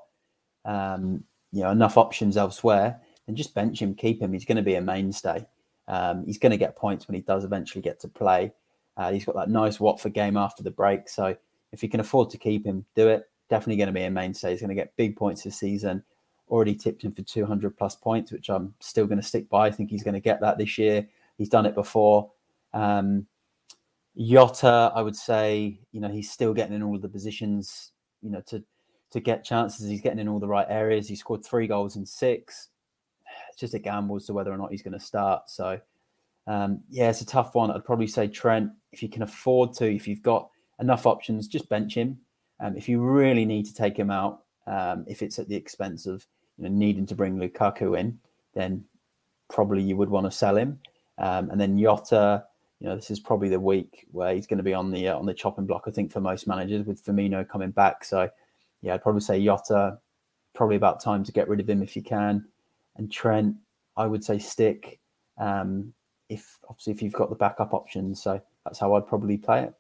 um, you know enough options elsewhere. And just bench him, keep him. He's going to be a mainstay. Um, he's going to get points when he does eventually get to play. Uh, he's got that nice Watford game after the break. So if you can afford to keep him, do it. Definitely going to be a mainstay. He's going to get big points this season. Already tipped him for 200 plus points, which I'm still going to stick by. I think he's going to get that this year. He's done it before. Um, Jota, I would say, you know, he's still getting in all of the positions, you know, to to get chances. He's getting in all the right areas. He scored three goals in six. It's just a gamble as to whether or not he's going to start. So, um, yeah, it's a tough one. I'd probably say Trent, if you can afford to, if you've got enough options, just bench him. Um, if you really need to take him out, um, if it's at the expense of you know needing to bring Lukaku in, then probably you would want to sell him. Um, and then Jota, you know, this is probably the week where he's going to be on the uh, on the chopping block. I think for most managers with Firmino coming back. So yeah, I'd probably say Jota, Probably about time to get rid of him if you can. And Trent, I would say stick. Um, if obviously if you've got the backup options, so that's how I'd probably play it.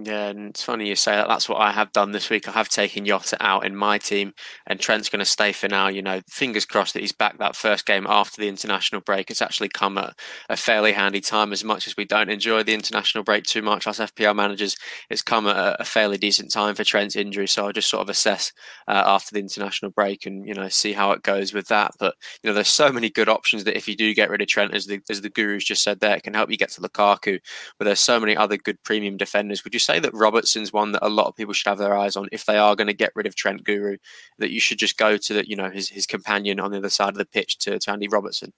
Yeah, and it's funny you say that. That's what I have done this week. I have taken Jota out in my team, and Trent's going to stay for now. You know, fingers crossed that he's back that first game after the international break. It's actually come at a fairly handy time. As much as we don't enjoy the international break too much, as FPL managers, it's come at a fairly decent time for Trent's injury. So I'll just sort of assess uh, after the international break and you know see how it goes with that. But you know, there's so many good options that if you do get rid of Trent, as the as the gurus just said there, it can help you get to Lukaku. But there's so many other good premium defenders. Would you say that Robertson's one that a lot of people should have their eyes on if they are going to get rid of Trent Guru? That you should just go to the, you know his his companion on the other side of the pitch to, to Andy Robertson.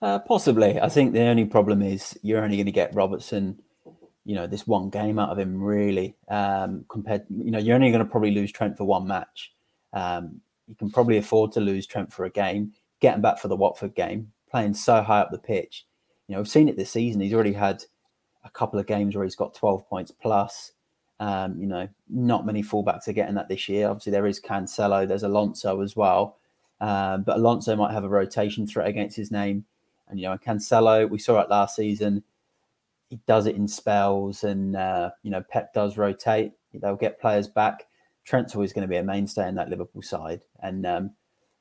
Uh, possibly. I think the only problem is you're only going to get Robertson, you know, this one game out of him, really. Um, compared, you know, you're only going to probably lose Trent for one match. Um, you can probably afford to lose Trent for a game, get him back for the Watford game, playing so high up the pitch. You know, we've seen it this season. He's already had a couple of games where he's got 12 points plus. Um, you know, not many fullbacks are getting that this year. Obviously, there is Cancelo, there's Alonso as well. Um, but Alonso might have a rotation threat against his name. And, you know, Cancelo, we saw it last season. He does it in spells, and, uh, you know, Pep does rotate. They'll get players back. Trent's always going to be a mainstay in that Liverpool side. And, um,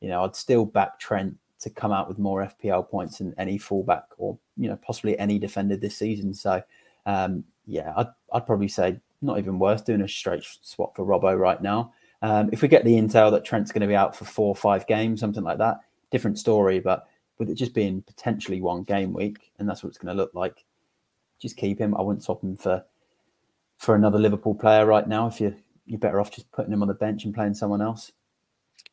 you know, I'd still back Trent to come out with more FPL points than any fullback or you know possibly any defender this season. So um, yeah, I'd, I'd probably say not even worth doing a straight swap for Robbo right now. Um, if we get the intel that Trent's going to be out for four or five games, something like that, different story. But with it just being potentially one game week, and that's what it's going to look like, just keep him. I wouldn't swap him for for another Liverpool player right now. If you you're better off just putting him on the bench and playing someone else.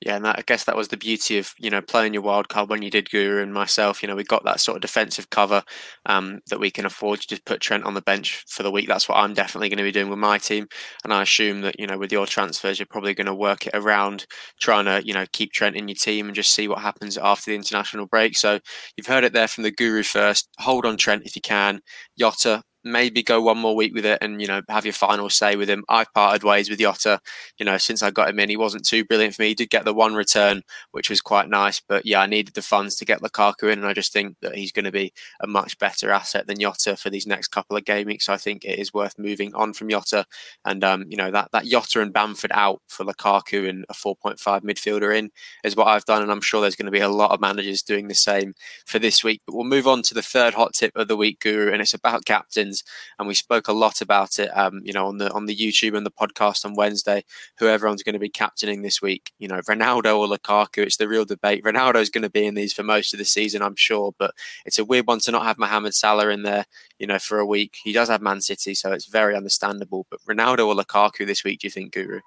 Yeah, and that, I guess that was the beauty of you know playing your wild card when you did Guru and myself. You know, we got that sort of defensive cover um, that we can afford to just put Trent on the bench for the week. That's what I'm definitely going to be doing with my team, and I assume that you know with your transfers, you're probably going to work it around trying to you know keep Trent in your team and just see what happens after the international break. So you've heard it there from the Guru first. Hold on Trent if you can. Jota, maybe go one more week with it and you know have your final say with him. I've parted ways with Jota, you know, since I got him in. He wasn't too brilliant for me. He did get the one return, which was quite nice, but yeah, I needed the funds to get Lukaku in, and I just think that he's going to be a much better asset than Jota for these next couple of game weeks. So I think it is worth moving on from Jota, and um, you know that that Jota and Bamford out for Lukaku and a 4.5 midfielder in is what I've done, and I'm sure there's going to be a lot of managers doing the same for this week. But we'll move on to the third hot tip of the week, Guru, and it's about captains captains, and we spoke a lot about it. Um, you know, on the on the YouTube and the podcast on Wednesday, who everyone's going to be captaining this week. You know, Ronaldo or Lukaku. It's the real debate. Ronaldo's going to be in these for most of the season, I'm sure, but it's a weird one to not have Mohamed Salah in there. You know, for a week. He does have Man City, so it's very understandable. But Ronaldo or Lukaku this week? Do you think, Guru?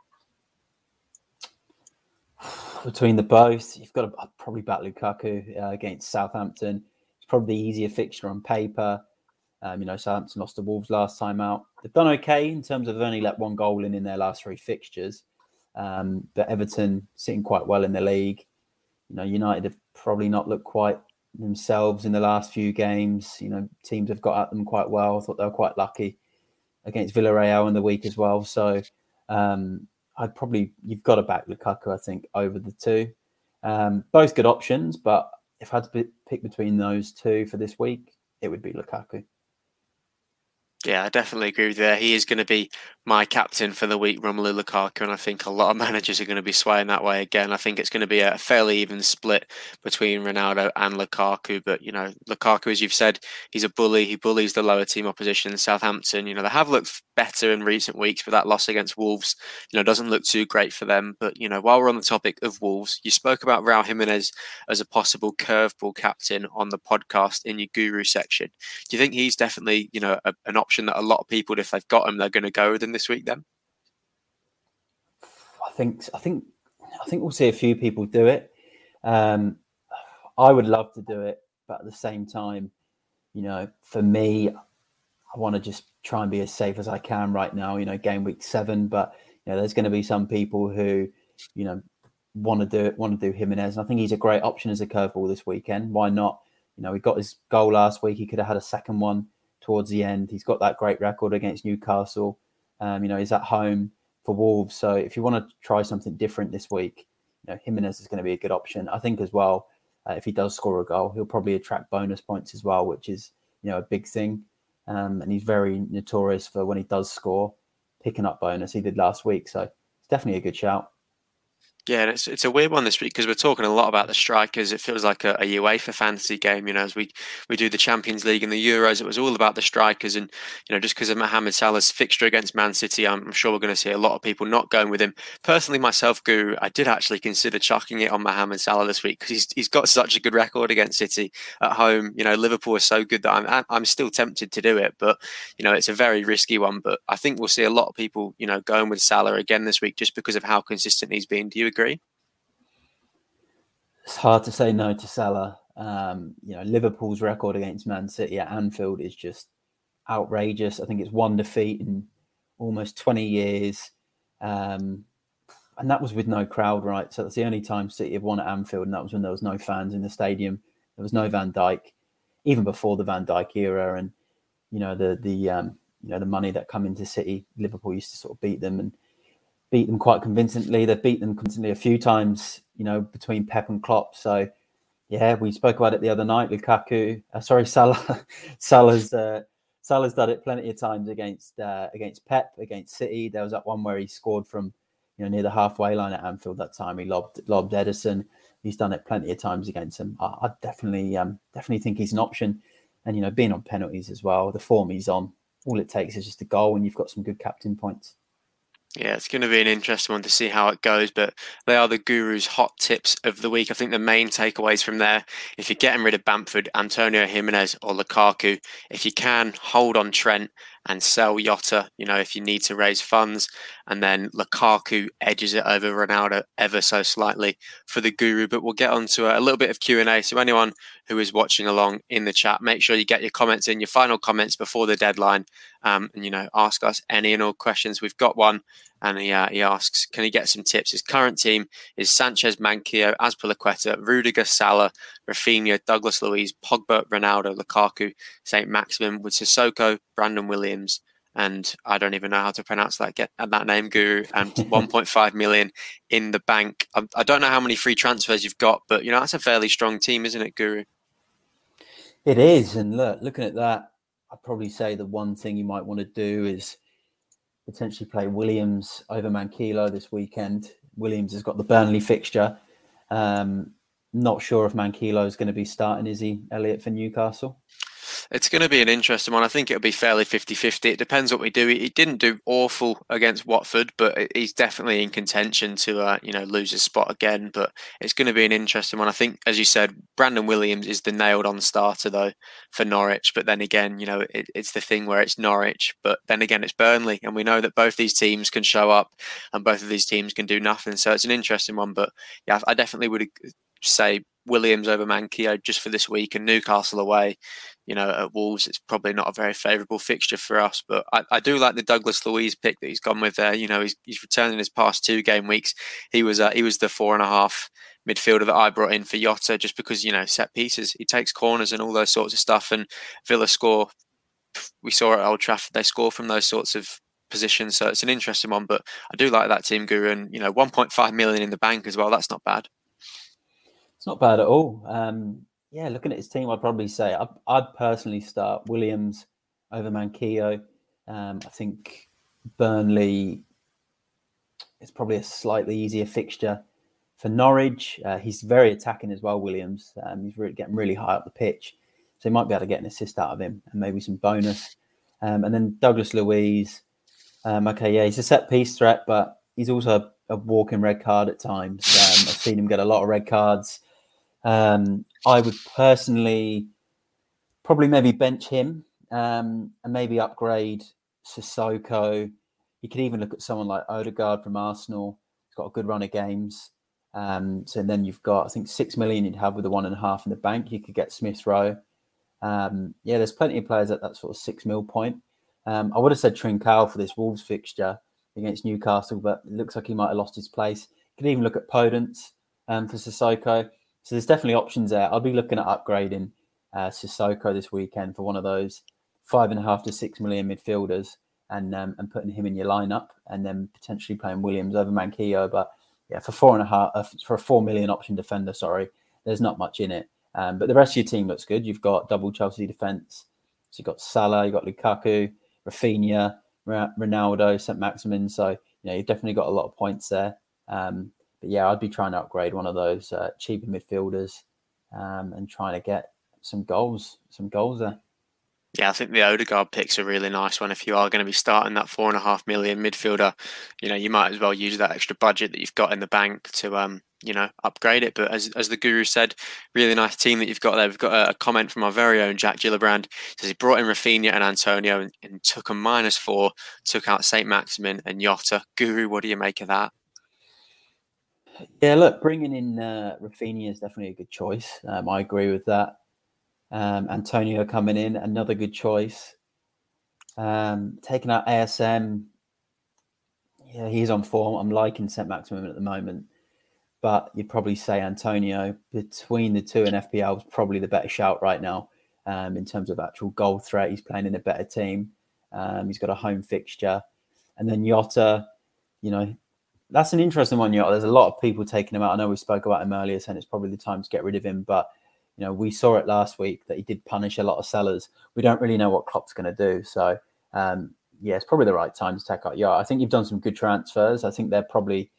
between the both, you've got to probably back Lukaku uh, against Southampton. It's probably the easier fixture on paper. Um, you know, Southampton lost to Wolves last time out. They've done okay in terms of only let one goal in in their last three fixtures. Um, but Everton sitting quite well in the league. You know, United have probably not looked quite themselves in the last few games. You know, teams have got at them quite well. I thought they were quite lucky against Villarreal in the week as well. So um, I'd probably you've got to back Lukaku, I think, over the two. Um, both good options, but if I had to pick between those two for this week, it would be Lukaku. Yeah, I definitely agree with you there. He is going to be my captain for the week, Romelu Lukaku, and I think a lot of managers are going to be swaying that way again. I think it's going to be a fairly even split between Ronaldo and Lukaku. But you know, Lukaku, as you've said, he's a bully. He bullies the lower team opposition. Southampton, you know, they have looked better in recent weeks, but that loss against Wolves, you know, doesn't look too great for them. But you know, while we're on the topic of Wolves, you spoke about Raul Jimenez as a possible curveball captain on the podcast in your guru section. Do you think he's definitely, you know, a, an option that a lot of people, if they've got him, they're going to go with him? this week then? I think I think I think we'll see a few people do it. Um, I would love to do it, but at the same time, you know, for me, I want to just try and be as safe as I can right now. You know, game week seven, but you know, there's going to be some people who, you know, want to do it, want to do Jimenez. And I think he's a great option as a curveball this weekend. Why not? You know, he got his goal last week. He could have had a second one towards the end. He's got that great record against Newcastle. Um, you know, he's at home for Wolves. So if you want to try something different this week, you know, Jimenez is going to be a good option. I think as well, uh, if he does score a goal, he'll probably attract bonus points as well, which is, you know, a big thing. Um, and he's very notorious for when he does score, picking up bonus. He did last week. So it's definitely a good shout. Yeah, it's it's a weird one this week because we're talking a lot about the strikers. It feels like a, a UEFA fantasy game, you know. As we we do the Champions League and the Euros, it was all about the strikers, and you know, just because of Mohamed Salah's fixture against Man City, I'm sure we're going to see a lot of people not going with him. Personally, myself, Guru, I did actually consider chucking it on Mohamed Salah this week because he's he's got such a good record against City at home. You know, Liverpool is so good that I'm I'm still tempted to do it, but you know, it's a very risky one. But I think we'll see a lot of people, you know, going with Salah again this week just because of how consistent he's been. Do you agree? It's hard to say no to Salah. Um, you know, Liverpool's record against Man City at Anfield is just outrageous. I think it's one defeat in almost 20 years. Um, and that was with no crowd, right? So that's the only time City have won at Anfield, and that was when there was no fans in the stadium. There was no Van Dijk, even before the Van Dijk era, and you know the the um, you know the money that come into City. Liverpool used to sort of beat them and beat them quite convincingly. They've beat them constantly a few times, you know, between Pep and Klopp. So, yeah, we spoke about it the other night. Lukaku, uh, sorry, Salah, Salah's uh, Salah's done it plenty of times against uh, against Pep, against City. There was that one where he scored from you know near the halfway line at Anfield. That time he lobbed lobbed Ederson. He's done it plenty of times against him. I, I definitely um, definitely think he's an option. And you know, being on penalties as well, the form he's on, all it takes is just a goal, and you've got some good captain points. Yeah, it's going to be an interesting one to see how it goes, but they are the guru's hot tips of the week. I think the main takeaways from there, if you're getting rid of Bamford, Antonio Jimenez or Lukaku, if you can, hold on Trent and sell Jota, you know, if you need to raise funds. And then Lukaku edges it over Ronaldo ever so slightly for the guru. But we'll get on to a, a little bit of Q&A. So anyone who is watching along in the chat, make sure you get your comments in, your final comments before the deadline. Um, and, you know, ask us any and all questions. We've got one and he, uh, he asks, can he get some tips? His current team is Sanchez, Manquillo, Azpilicueta, Rudiger, Salah, Raphinha, Douglas Luiz, Pogba, Ronaldo, Lukaku, St. Maximin with Sissoko, Brandon Williams, and I don't even know how to pronounce that get that name, Guru, and 1.5 million in the bank. I, I don't know how many free transfers you've got, but you know that's a fairly strong team, isn't it, Guru? It is, and look, looking at that, I'd probably say the one thing you might want to do is potentially play Williams over Manquillo this weekend. Williams has got the Burnley fixture. Um, not sure if Manquillo is going to be starting, is he, Elliot, for Newcastle? It's going to be an interesting one. I think it'll be fairly 50 50. It depends what we do. He didn't do awful against Watford, but he's definitely in contention to, uh, you know, lose his spot again. But it's going to be an interesting one. I think, as you said, Brandon Williams is the nailed on starter, though, for Norwich. But then again, you know, it, it's the thing where it's Norwich, but then again, it's Burnley. And we know that both these teams can show up and both of these teams can do nothing. So it's an interesting one. But yeah, I definitely would say Williams over Manquillo just for this week and Newcastle away. You know, at Wolves, it's probably not a very favourable fixture for us. But I, I, do like the Douglas Luiz pick that he's gone with there. You know, he's, he's returning his past two game weeks. He was uh, he was the four and a half midfielder that I brought in for Jota just because you know set pieces. He takes corners and all those sorts of stuff. And Villa score. We saw at Old Trafford they score from those sorts of positions. So it's an interesting one. But I do like that team guru and you know 1.5 million in the bank as well. That's not bad not bad at all. Um, yeah, looking at his team, I'd probably say I'd, I'd personally start Williams over Manquillo. Um, I think Burnley is probably a slightly easier fixture for Norwich. Uh, he's very attacking as well, Williams. Um, he's really getting really high up the pitch, so he might be able to get an assist out of him and maybe some bonus. Um, and then Douglas Luiz. Um, okay, yeah, he's a set piece threat, but he's also a, a walking red card at times. Um, I've seen him get a lot of red cards. Um, I would personally probably maybe bench him um, and maybe upgrade Sissoko. You could even look at someone like Odegaard from Arsenal. He's got a good run of games. Um, so then you've got, I think, six million you'd have with the one and a half in the bank. You could get Smith Rowe. Um, yeah, there's plenty of players at that sort of six mil point. Um, I would have said Trincao for this Wolves fixture against Newcastle, but it looks like he might have lost his place. You could even look at Podence um, for Sissoko. So there's definitely options there. I'll be looking at upgrading uh, Sissoko this weekend for one of those five and a half to six million midfielders and um, and putting him in your lineup and then potentially playing Williams over Manquillo. But yeah, for four and a half uh, for a four million option defender, sorry, there's not much in it. Um, but the rest of your team looks good. You've got double Chelsea defense. So you've got Salah, you've got Lukaku, Raphinha, Ronaldo, St. Maximin. So you know you've definitely got a lot of points there. Um, but yeah, I'd be trying to upgrade one of those uh, cheaper midfielders um, and trying to get some goals, some goals there. Yeah, I think the Odegaard pick's a really nice one. If you are going to be starting that four and a half million midfielder, you know, you might as well use that extra budget that you've got in the bank to, um, you know, upgrade it. But as, as the guru said, really nice team that you've got there. We've got a, comment from our very own Jack Gillibrand. says he brought in Raphinha and Antonio and, and took a minus four, took out Saint Maximin and Jota. Guru, what do you make of that? Yeah, look, bringing in uh, Raphinha is definitely a good choice. Um, I agree with that. Um, Antonio coming in, another good choice. Um, taking out ASM, yeah, he's on form. I'm liking St. Maximin at the moment, but you'd probably say Antonio between the two and FPL is probably the better shout right now um, in terms of actual goal threat. He's playing in a better team. Um, he's got a home fixture, and then Jota, you know, that's an interesting one. You there's a lot of people taking him out. I know we spoke about him earlier, saying it's probably the time to get rid of him. But you know, we saw it last week that he did punish a lot of sellers. We don't really know what Klopp's going to do. So um, yeah, it's probably the right time to take out. Yeah, I think you've done some good transfers. I think they're probably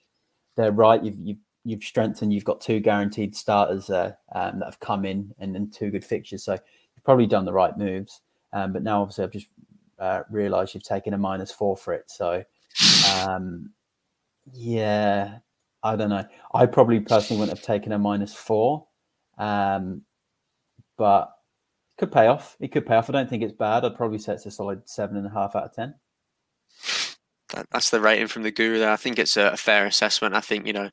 they're right. You've you've you've strengthened. You've got two guaranteed starters there um, that have come in and, then two good fixtures. So you've probably done the right moves. Um, but now obviously I've just uh, realised you've taken a minus four for it. So um, yeah, I don't know. I probably personally wouldn't have taken a minus four, um, but could pay off. It could pay off. I don't think it's bad. I'd probably say it's a solid seven and a half out of ten. that's the rating from the guru there. I think it's a, fair assessment. I think, you know,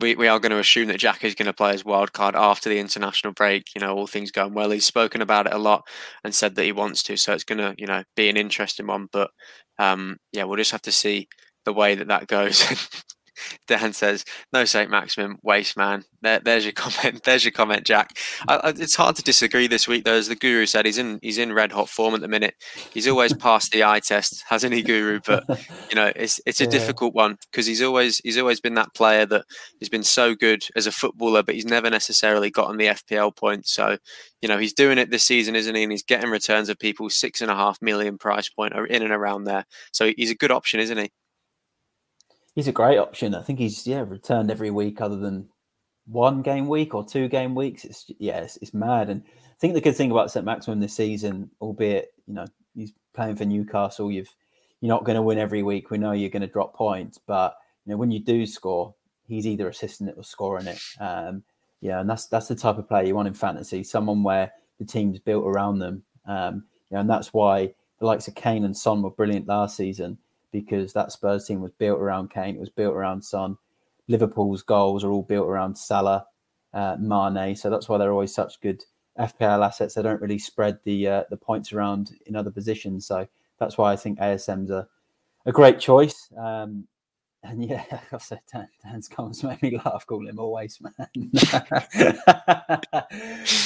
we, we are going to assume that Jack is going to play his wild card after the international break, you know, all things going well. He's spoken about it a lot and said that he wants to. So it's going to, you know, be an interesting one. But um, yeah, we'll just have to see the way that that goes. Dan says, "No, Saint Maximin, waste man." There, there's your comment. There's your comment, Jack. I, I, it's hard to disagree this week, though. As the Guru said, he's in he's in red hot form at the minute. He's always passed the eye test, hasn't he, Guru? But you know, it's it's a yeah. difficult one because he's always he's always been that player that has been so good as a footballer, but he's never necessarily gotten the FPL points. So you know, he's doing it this season, isn't he? And he's getting returns of people six and a half million price point or in and around there. So he's a good option, isn't he? He's a great option. I think he's yeah returned every week other than one game week or two game weeks. It's yeah, it's, it's mad. And I think the good thing about St Maximin this season, albeit you know he's playing for Newcastle, you've you're not going to win every week. We know you're going to drop points, but you know when you do score, he's either assisting it or scoring it. Um, yeah, and that's that's the type of player you want in fantasy. Someone where the team's built around them. Um, you know, and that's why the likes of Kane and Son were brilliant last season because that Spurs team was built around Kane. It was built around Son. Liverpool's goals are all built around Salah, uh, Mane. So that's why they're always such good FPL assets. They don't really spread the uh, the points around in other positions. So that's why I think ASM's a, a great choice. Um, and yeah, I said Dan, Dan's comments made me laugh. Call him a waste man.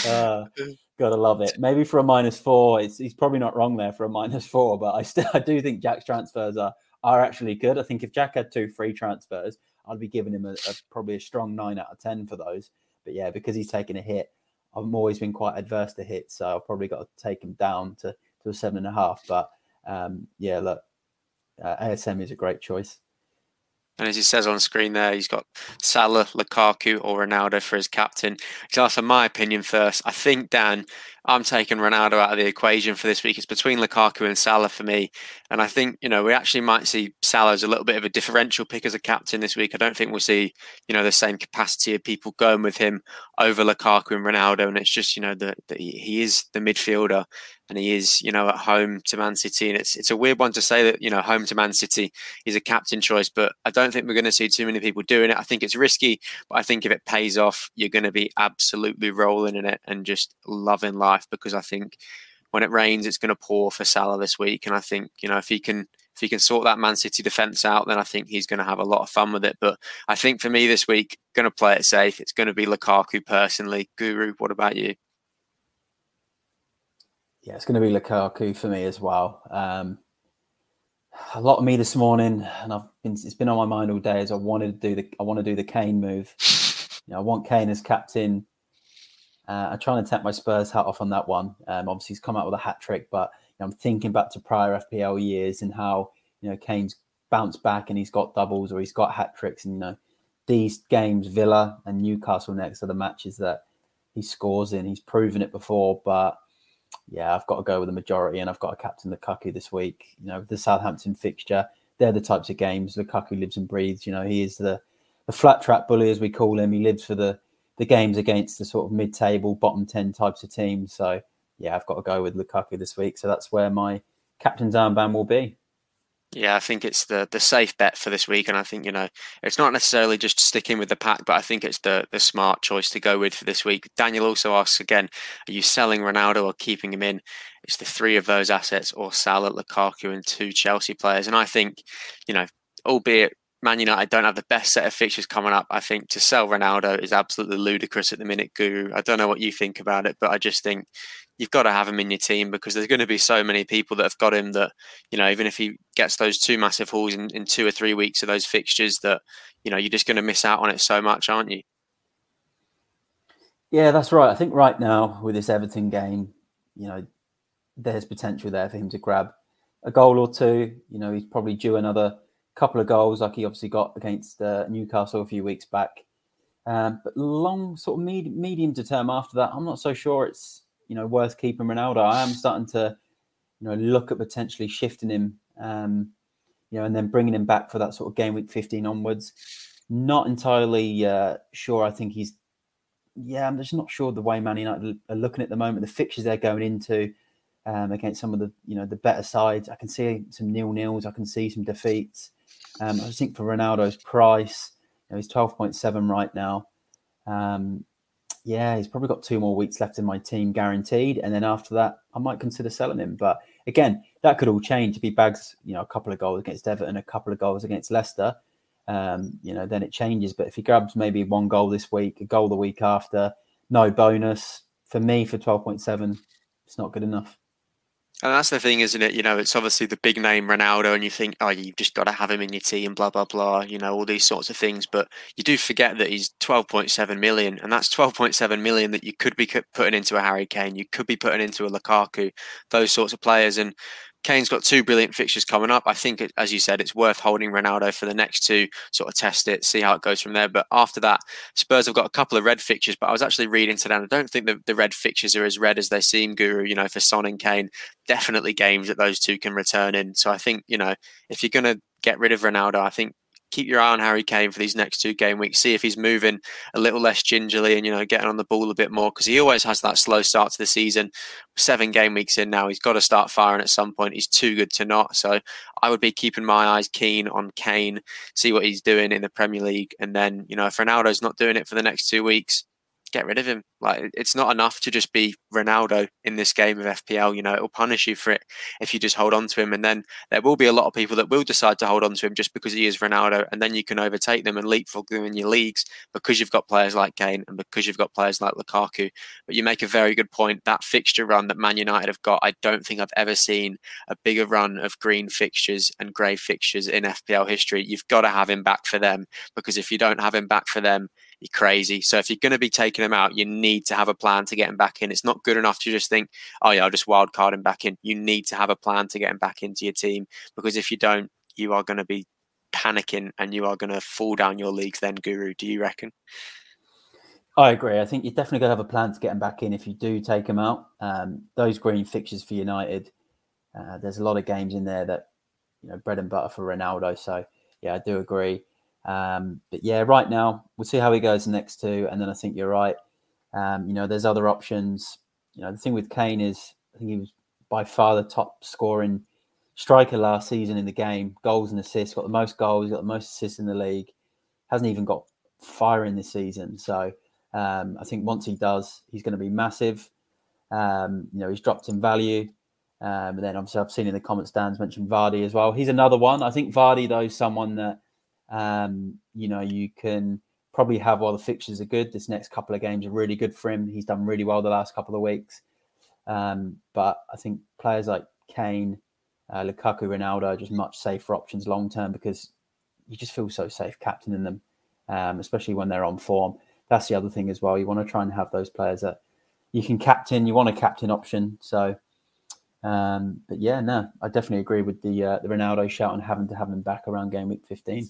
uh, gotta love it. Maybe for a minus four, it's, he's probably not wrong there for a minus four. But I still, I do think Jack's transfers are are actually good. I think if Jack had two free transfers, I'd be giving him a, a probably a strong nine out of ten for those. But yeah, because he's taken a hit, I've always been quite adverse to hits, so I've probably got to take him down to to a seven and a half. But um, yeah, look, uh, ASM is a great choice. And as he says on screen there, he's got Salah, Lukaku, or Ronaldo for his captain. He's asked my opinion first. I think, Dan, I'm taking Ronaldo out of the equation for this week. It's between Lukaku and Salah for me. And I think, you know, we actually might see Salah as a little bit of a differential pick as a captain this week. I don't think we'll see, you know, the same capacity of people going with him over Lukaku and Ronaldo. And it's just, you know, that he is the midfielder and he is, you know, at home to Man City. And it's it's a weird one to say that, you know, home to Man City is a captain choice, but I don't think we're going to see too many people doing it. I think it's risky, but I think if it pays off, you're going to be absolutely rolling in it and just loving life because I think when it rains, it's going to pour for Salah this week. And I think, you know, if he can if he can sort that Man City defence out, then I think he's going to have a lot of fun with it. But I think for me this week, going to play it safe. It's going to be Lukaku personally. Guru, what about you? Yeah, it's going to be Lukaku for me as well. Um, a lot of me this morning, and I've been it's been on my mind all day. Is I wanted to do the I want to do the Kane move. You know, I want Kane as captain. Uh, I'm trying to take my Spurs hat off on that one. Um, obviously, he's come out with a hat trick, but you know, I'm thinking back to prior FPL years and how you know Kane's bounced back and he's got doubles or he's got hat tricks. And you know, these games, Villa and Newcastle next are the matches that he scores in. He's proven it before, but yeah, I've got to go with the majority, and I've got a captain Lukaku this week. You know, the Southampton fixture, they're the types of games Lukaku lives and breathes. You know, he is the the flat track bully, as we call him. He lives for the the games against the sort of mid table, bottom ten types of teams. So yeah, I've got to go with Lukaku this week. So that's where my captain's armband will be. Yeah, I think it's the the safe bet for this week, and I think you know it's not necessarily just sticking with the pack, but I think it's the the smart choice to go with for this week. Daniel also asks again: Are you selling Ronaldo or keeping him in? It's the three of those assets, or Salah, Lukaku, and two Chelsea players. And I think, you know, albeit Man United don't have the best set of fixtures coming up. I think to sell Ronaldo is absolutely ludicrous at the minute, Guru. I don't know what you think about it, but I just think you've got to have him in your team because there's going to be so many people that have got him that, you know, even if he gets those two massive hauls in, in two or three weeks of those fixtures, that, you know, you're just going to miss out on it so much, aren't you? Yeah, that's right. I think right now with this Everton game, you know, there's potential there for him to grab a goal or two. You know, he's probably due another couple of goals like he obviously got against uh, Newcastle a few weeks back. Um, but long, sort of med- medium to term after that, I'm not so sure it's you know worth keeping Ronaldo. I am starting to you know look at potentially shifting him, um, you know, and then bringing him back for that sort of game week 15 onwards. Not entirely uh, sure. I think he's yeah, I'm just not sure the way Man United are looking at the moment. The fixtures they're going into um, against some of the you know the better sides. I can see some nil nils. I can see some defeats. Um, I think for Ronaldo's price, you know, he's 12.7 right now. Um, yeah, he's probably got two more weeks left in my team guaranteed. And then after that, I might consider selling him. But again, that could all change if he bags, you know, a couple of goals against Everton, a couple of goals against Leicester. Um, you know, then it changes. But if he grabs maybe one goal this week, a goal the week after, no bonus, for me for 12.7, it's not good enough. And that's the thing, isn't it? You know, it's obviously the big name Ronaldo, and you think, oh, you've just got to have him in your team, blah, blah, blah, you know, all these sorts of things. But you do forget that he's 12.7 million, and that's 12.7 million that you could be putting into a Harry Kane, you could be putting into a Lukaku, those sorts of players. And Kane's got two brilliant fixtures coming up. I think, as you said, it's worth holding Ronaldo for the next two, sort of test it, see how it goes from there. But after that, Spurs have got a couple of red fixtures. But I was actually reading today, and I don't think the, the red fixtures are as red as they seem, Guru. You know, for Son and Kane, definitely games that those two can return in. So I think, you know, if you're going to get rid of Ronaldo, I think keep your eye on Harry Kane for these next two game weeks. See if he's moving a little less gingerly and you know getting on the ball a bit more because he always has that slow start to the season. Seven game weeks in now, he's got to start firing at some point. He's too good to not. So I would be keeping my eyes keen on Kane, see what he's doing in the Premier League, and then you know if Ronaldo's not doing it for the next two weeks, get rid of him. Like it's not enough to just be Ronaldo in this game of FPL. You know, it'll punish you for it if you just hold on to him. And then there will be a lot of people that will decide to hold on to him just because he is Ronaldo. And then you can overtake them and leapfrog them in your leagues because you've got players like Kane and because you've got players like Lukaku. But you make a very good point. That fixture run that Man United have got, I don't think I've ever seen a bigger run of green fixtures and grey fixtures in FPL history. You've got to have him back for them because if you don't have him back for them, you're crazy. So if you're going to be taking him out, you need to have a plan to get him back in. It's not good enough to just think, oh yeah, I'll just wild card him back in. You need to have a plan to get him back into your team because if you don't, you are going to be panicking and you are going to fall down your leagues. Then, Guru, do you reckon? I agree. I think you're definitely going to have a plan to get him back in if you do take him out. Um, those green fixtures for United, uh, there's a lot of games in there that you know bread and butter for Ronaldo. So yeah, I do agree. Um, but yeah, right now we'll see how he goes next two, and then I think you're right. Um, you know, there's other options. You know, the thing with Kane is I think he was by far the top scoring striker last season in the game, goals and assists. Got the most goals, got the most assists in the league. Hasn't even got firing this season. So um, I think once he does, he's going to be massive. Um, you know, he's dropped in value. Um, and then obviously I've seen in the comments Dan's mentioned Vardy as well. He's another one. I think Vardy though is someone that um, you know, you can probably have while the fixtures are good. This next couple of games are really good for him. He's done really well the last couple of weeks. Um, but I think players like Kane, uh, Lukaku, Ronaldo are just much safer options long term because you just feel so safe captaining them, um, especially when they're on form. That's the other thing as well. You want to try and have those players that you can captain. You want a captain option. So, um, but yeah, no, I definitely agree with the uh, the Ronaldo shout on having to have him back around game week fifteen.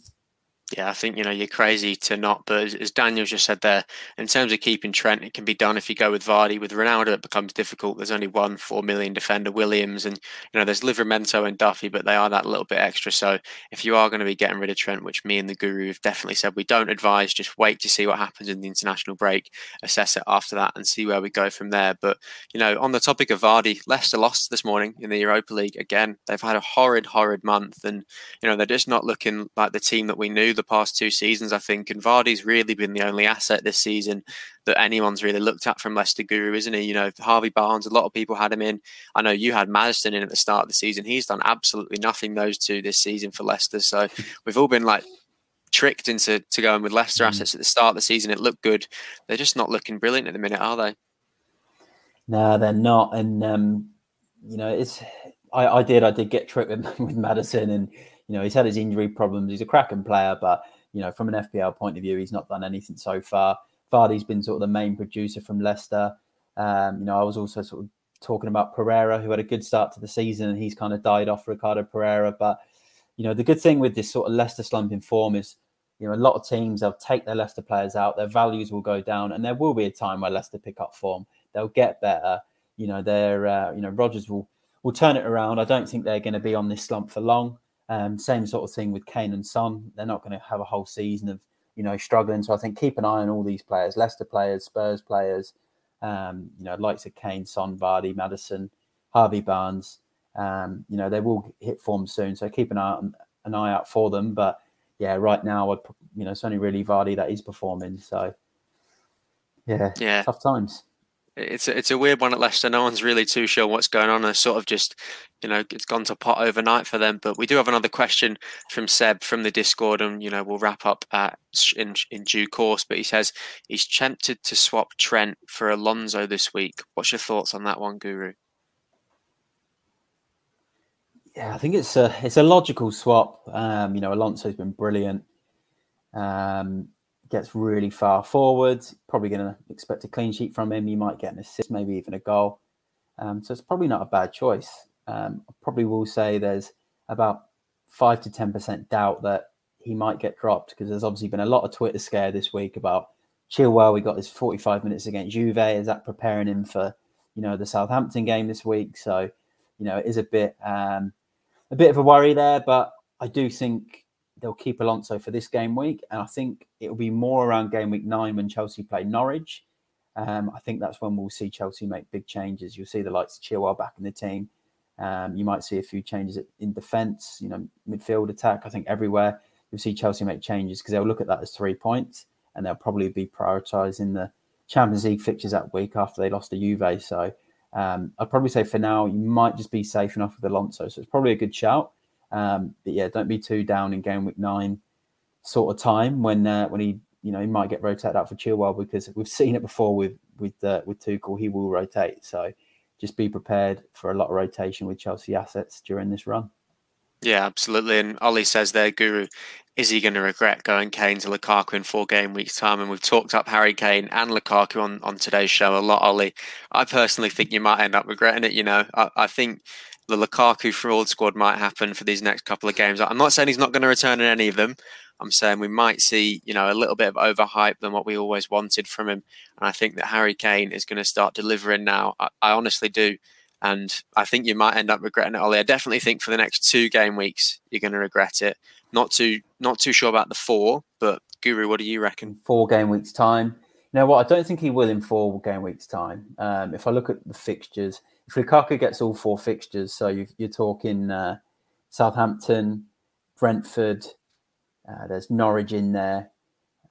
Yeah, I think you know you're crazy to not. But as, Daniel just said there, in terms of keeping Trent, it can be done if you go with Vardy. With Ronaldo, it becomes difficult. There's only one four million defender, Williams, and you know there's Livramento and Duffy, but they are that little bit extra. So if you are going to be getting rid of Trent, which me and the Guru have definitely said we don't advise, just wait to see what happens in the international break, assess it after that, and see where we go from there. But you know, on the topic of Vardy, Leicester lost this morning in the Europa League again. They've had a horrid, horrid month, and you know they're just not looking like the team that we knew the past two seasons, I think. And Vardy's really been the only asset this season that anyone's really looked at from Leicester Guru, isn't he? You know, Harvey Barnes, a lot of people had him in. I know you had Maddison in at the start of the season. He's done absolutely nothing, those two, this season for Leicester. So we've all been like, tricked into to going with Leicester mm. assets at the start of the season. It looked good. They're just not looking brilliant at the minute, are they? No, they're not. And um, you know, it's I, I did I did get tricked with, with Maddison, and you know he's had his injury problems. He's a cracking player, but you know, from an FPL point of view, he's not done anything so far. Vardy's been sort of the main producer from Leicester. Um, you know, I was also sort of talking about Pereira, who had a good start to the season, and he's kind of died off Ricardo Pereira. But you know, the good thing with this sort of Leicester slump in form is, you know, a lot of teams they'll take their Leicester players out, their values will go down, and there will be a time where Leicester pick up form. They'll get better. You know, they're uh, you know Rodgers will will turn it around. I don't think they're going to be on this slump for long. Um, same sort of thing with Kane and Son. They're not going to have a whole season of you know struggling. So I think keep an eye on all these players: Leicester players, Spurs players. Um, you know, likes of Kane, Son, Vardy, Maddison, Harvey Barnes. Um, you know, they will hit form soon. So keep an eye on, an eye out for them. But yeah, right now, I'd, you know, it's only really Vardy that is performing. So yeah, yeah, tough times it's a, it's a weird one at Leicester. No one's really too sure what's going on. It's sort of just, you know, it's gone to pot overnight for them. But we do have another question from Seb from the Discord, and you know, we'll wrap up at, in in due course. But he says he's tempted to swap Trent for Alonso this week. What's your thoughts on that one, Guru? Yeah, I think it's a it's a logical swap. Um, you know, Alonso's been brilliant. Um, gets really far forward. Probably going to expect a clean sheet from him. You might get an assist, maybe even a goal. Um, so it's probably not a bad choice. Um, I probably will say there's about five to ten percent doubt that he might get dropped because there's obviously been a lot of Twitter scare this week about Chilwell. We got his 45 minutes against Juve. Is that preparing him for you know the Southampton game this week? So you know it is a bit um, a bit of a worry there, but I do think they'll keep Alonso for this game week, and I think it will be more around game week nine when Chelsea play Norwich. Um, I think that's when we'll see Chelsea make big changes. You'll see the likes of Chilwell back in the team. Um, you might see a few changes in defence, you know, midfield attack. I think everywhere you'll see Chelsea make changes because they'll look at that as three points, and they'll probably be prioritising the Champions League fixtures that week after they lost to Juve. So um, I'd probably say for now you might just be safe enough with Alonso. So it's probably a good shout. Um, but yeah, don't be too down in game week nine sort of time when uh, when he you know he might get rotated out for Chilwell because we've seen it before with with uh, with Tuchel. He will rotate, so just be prepared for a lot of rotation with Chelsea assets during this run. Yeah, absolutely. And Ollie says there, Guru, is he going to regret going Kane to Lukaku in four game weeks' time? And we've talked up Harry Kane and Lukaku on, on today's show a lot, Ollie. I personally think you might end up regretting it. You know, I, I think the Lukaku fraud squad might happen for these next couple of games. I'm not saying he's not going to return in any of them. I'm saying we might see, you know, a little bit of overhype than what we always wanted from him. And I think that Harry Kane is going to start delivering now. I, I honestly do. And I think you might end up regretting it, Ollie. I definitely think for the next two game weeks, you're going to regret it. Not too, not too sure about the four, but Guru, what do you reckon? Four game weeks time. You know what? I don't think he will in four game weeks time. Um, if I look at the fixtures, Lukaku gets all four fixtures, so you are talking uh, Southampton, Brentford, uh, there's Norwich in there.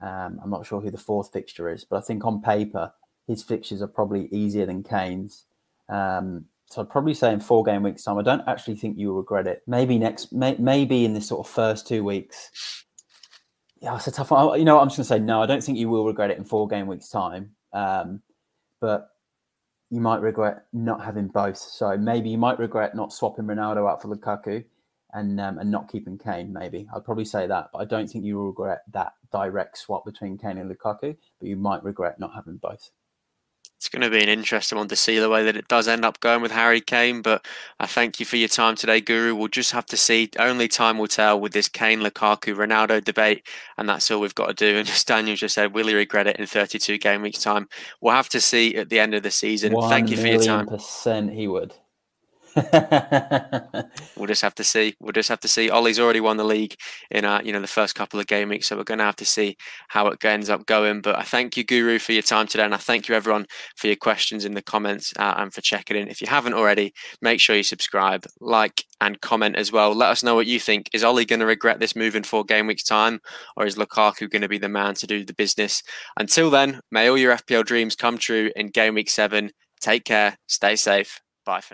Um, I'm not sure who the fourth fixture is, but I think on paper his fixtures are probably easier than Kane's. Um, so I'd probably say in four game weeks time. I don't actually think you will regret it. Maybe next, may, maybe in this sort of first two weeks. Yeah, it's a tough one. You know, I'm just going to say no. I don't think you will regret it in four game weeks time. Um, but you might regret not having both. So maybe you might regret not swapping Ronaldo out for Lukaku and um, and not keeping Kane. Maybe I'd probably say that, but I don't think you will regret that direct swap between Kane and Lukaku. But you might regret not having both it's going to be an interesting one to see the way that it does end up going with Harry Kane. But I thank you for your time today, Guru. We'll just have to see. Only time will tell with this Kane, Lukaku, Ronaldo debate, and that's all we've got to do. And as Daniel just said, will he regret it in 32 game weeks' time? We'll have to see at the end of the season. Thank you for your time. Percent he would. we'll just have to see. We'll just have to see. Ollie's already won the league in uh, you know the first couple of game weeks, so we're going to have to see how it ends up going. But I thank you, Guru, for your time today, and I thank you everyone for your questions in the comments uh, and for checking in. If you haven't already, make sure you subscribe, like, and comment as well. Let us know what you think. Is Ollie going to regret this move in four game weeks time, or is Lukaku going to be the man to do the business? Until then, may all your FPL dreams come true in game week seven. Take care. Stay safe. Bye for now.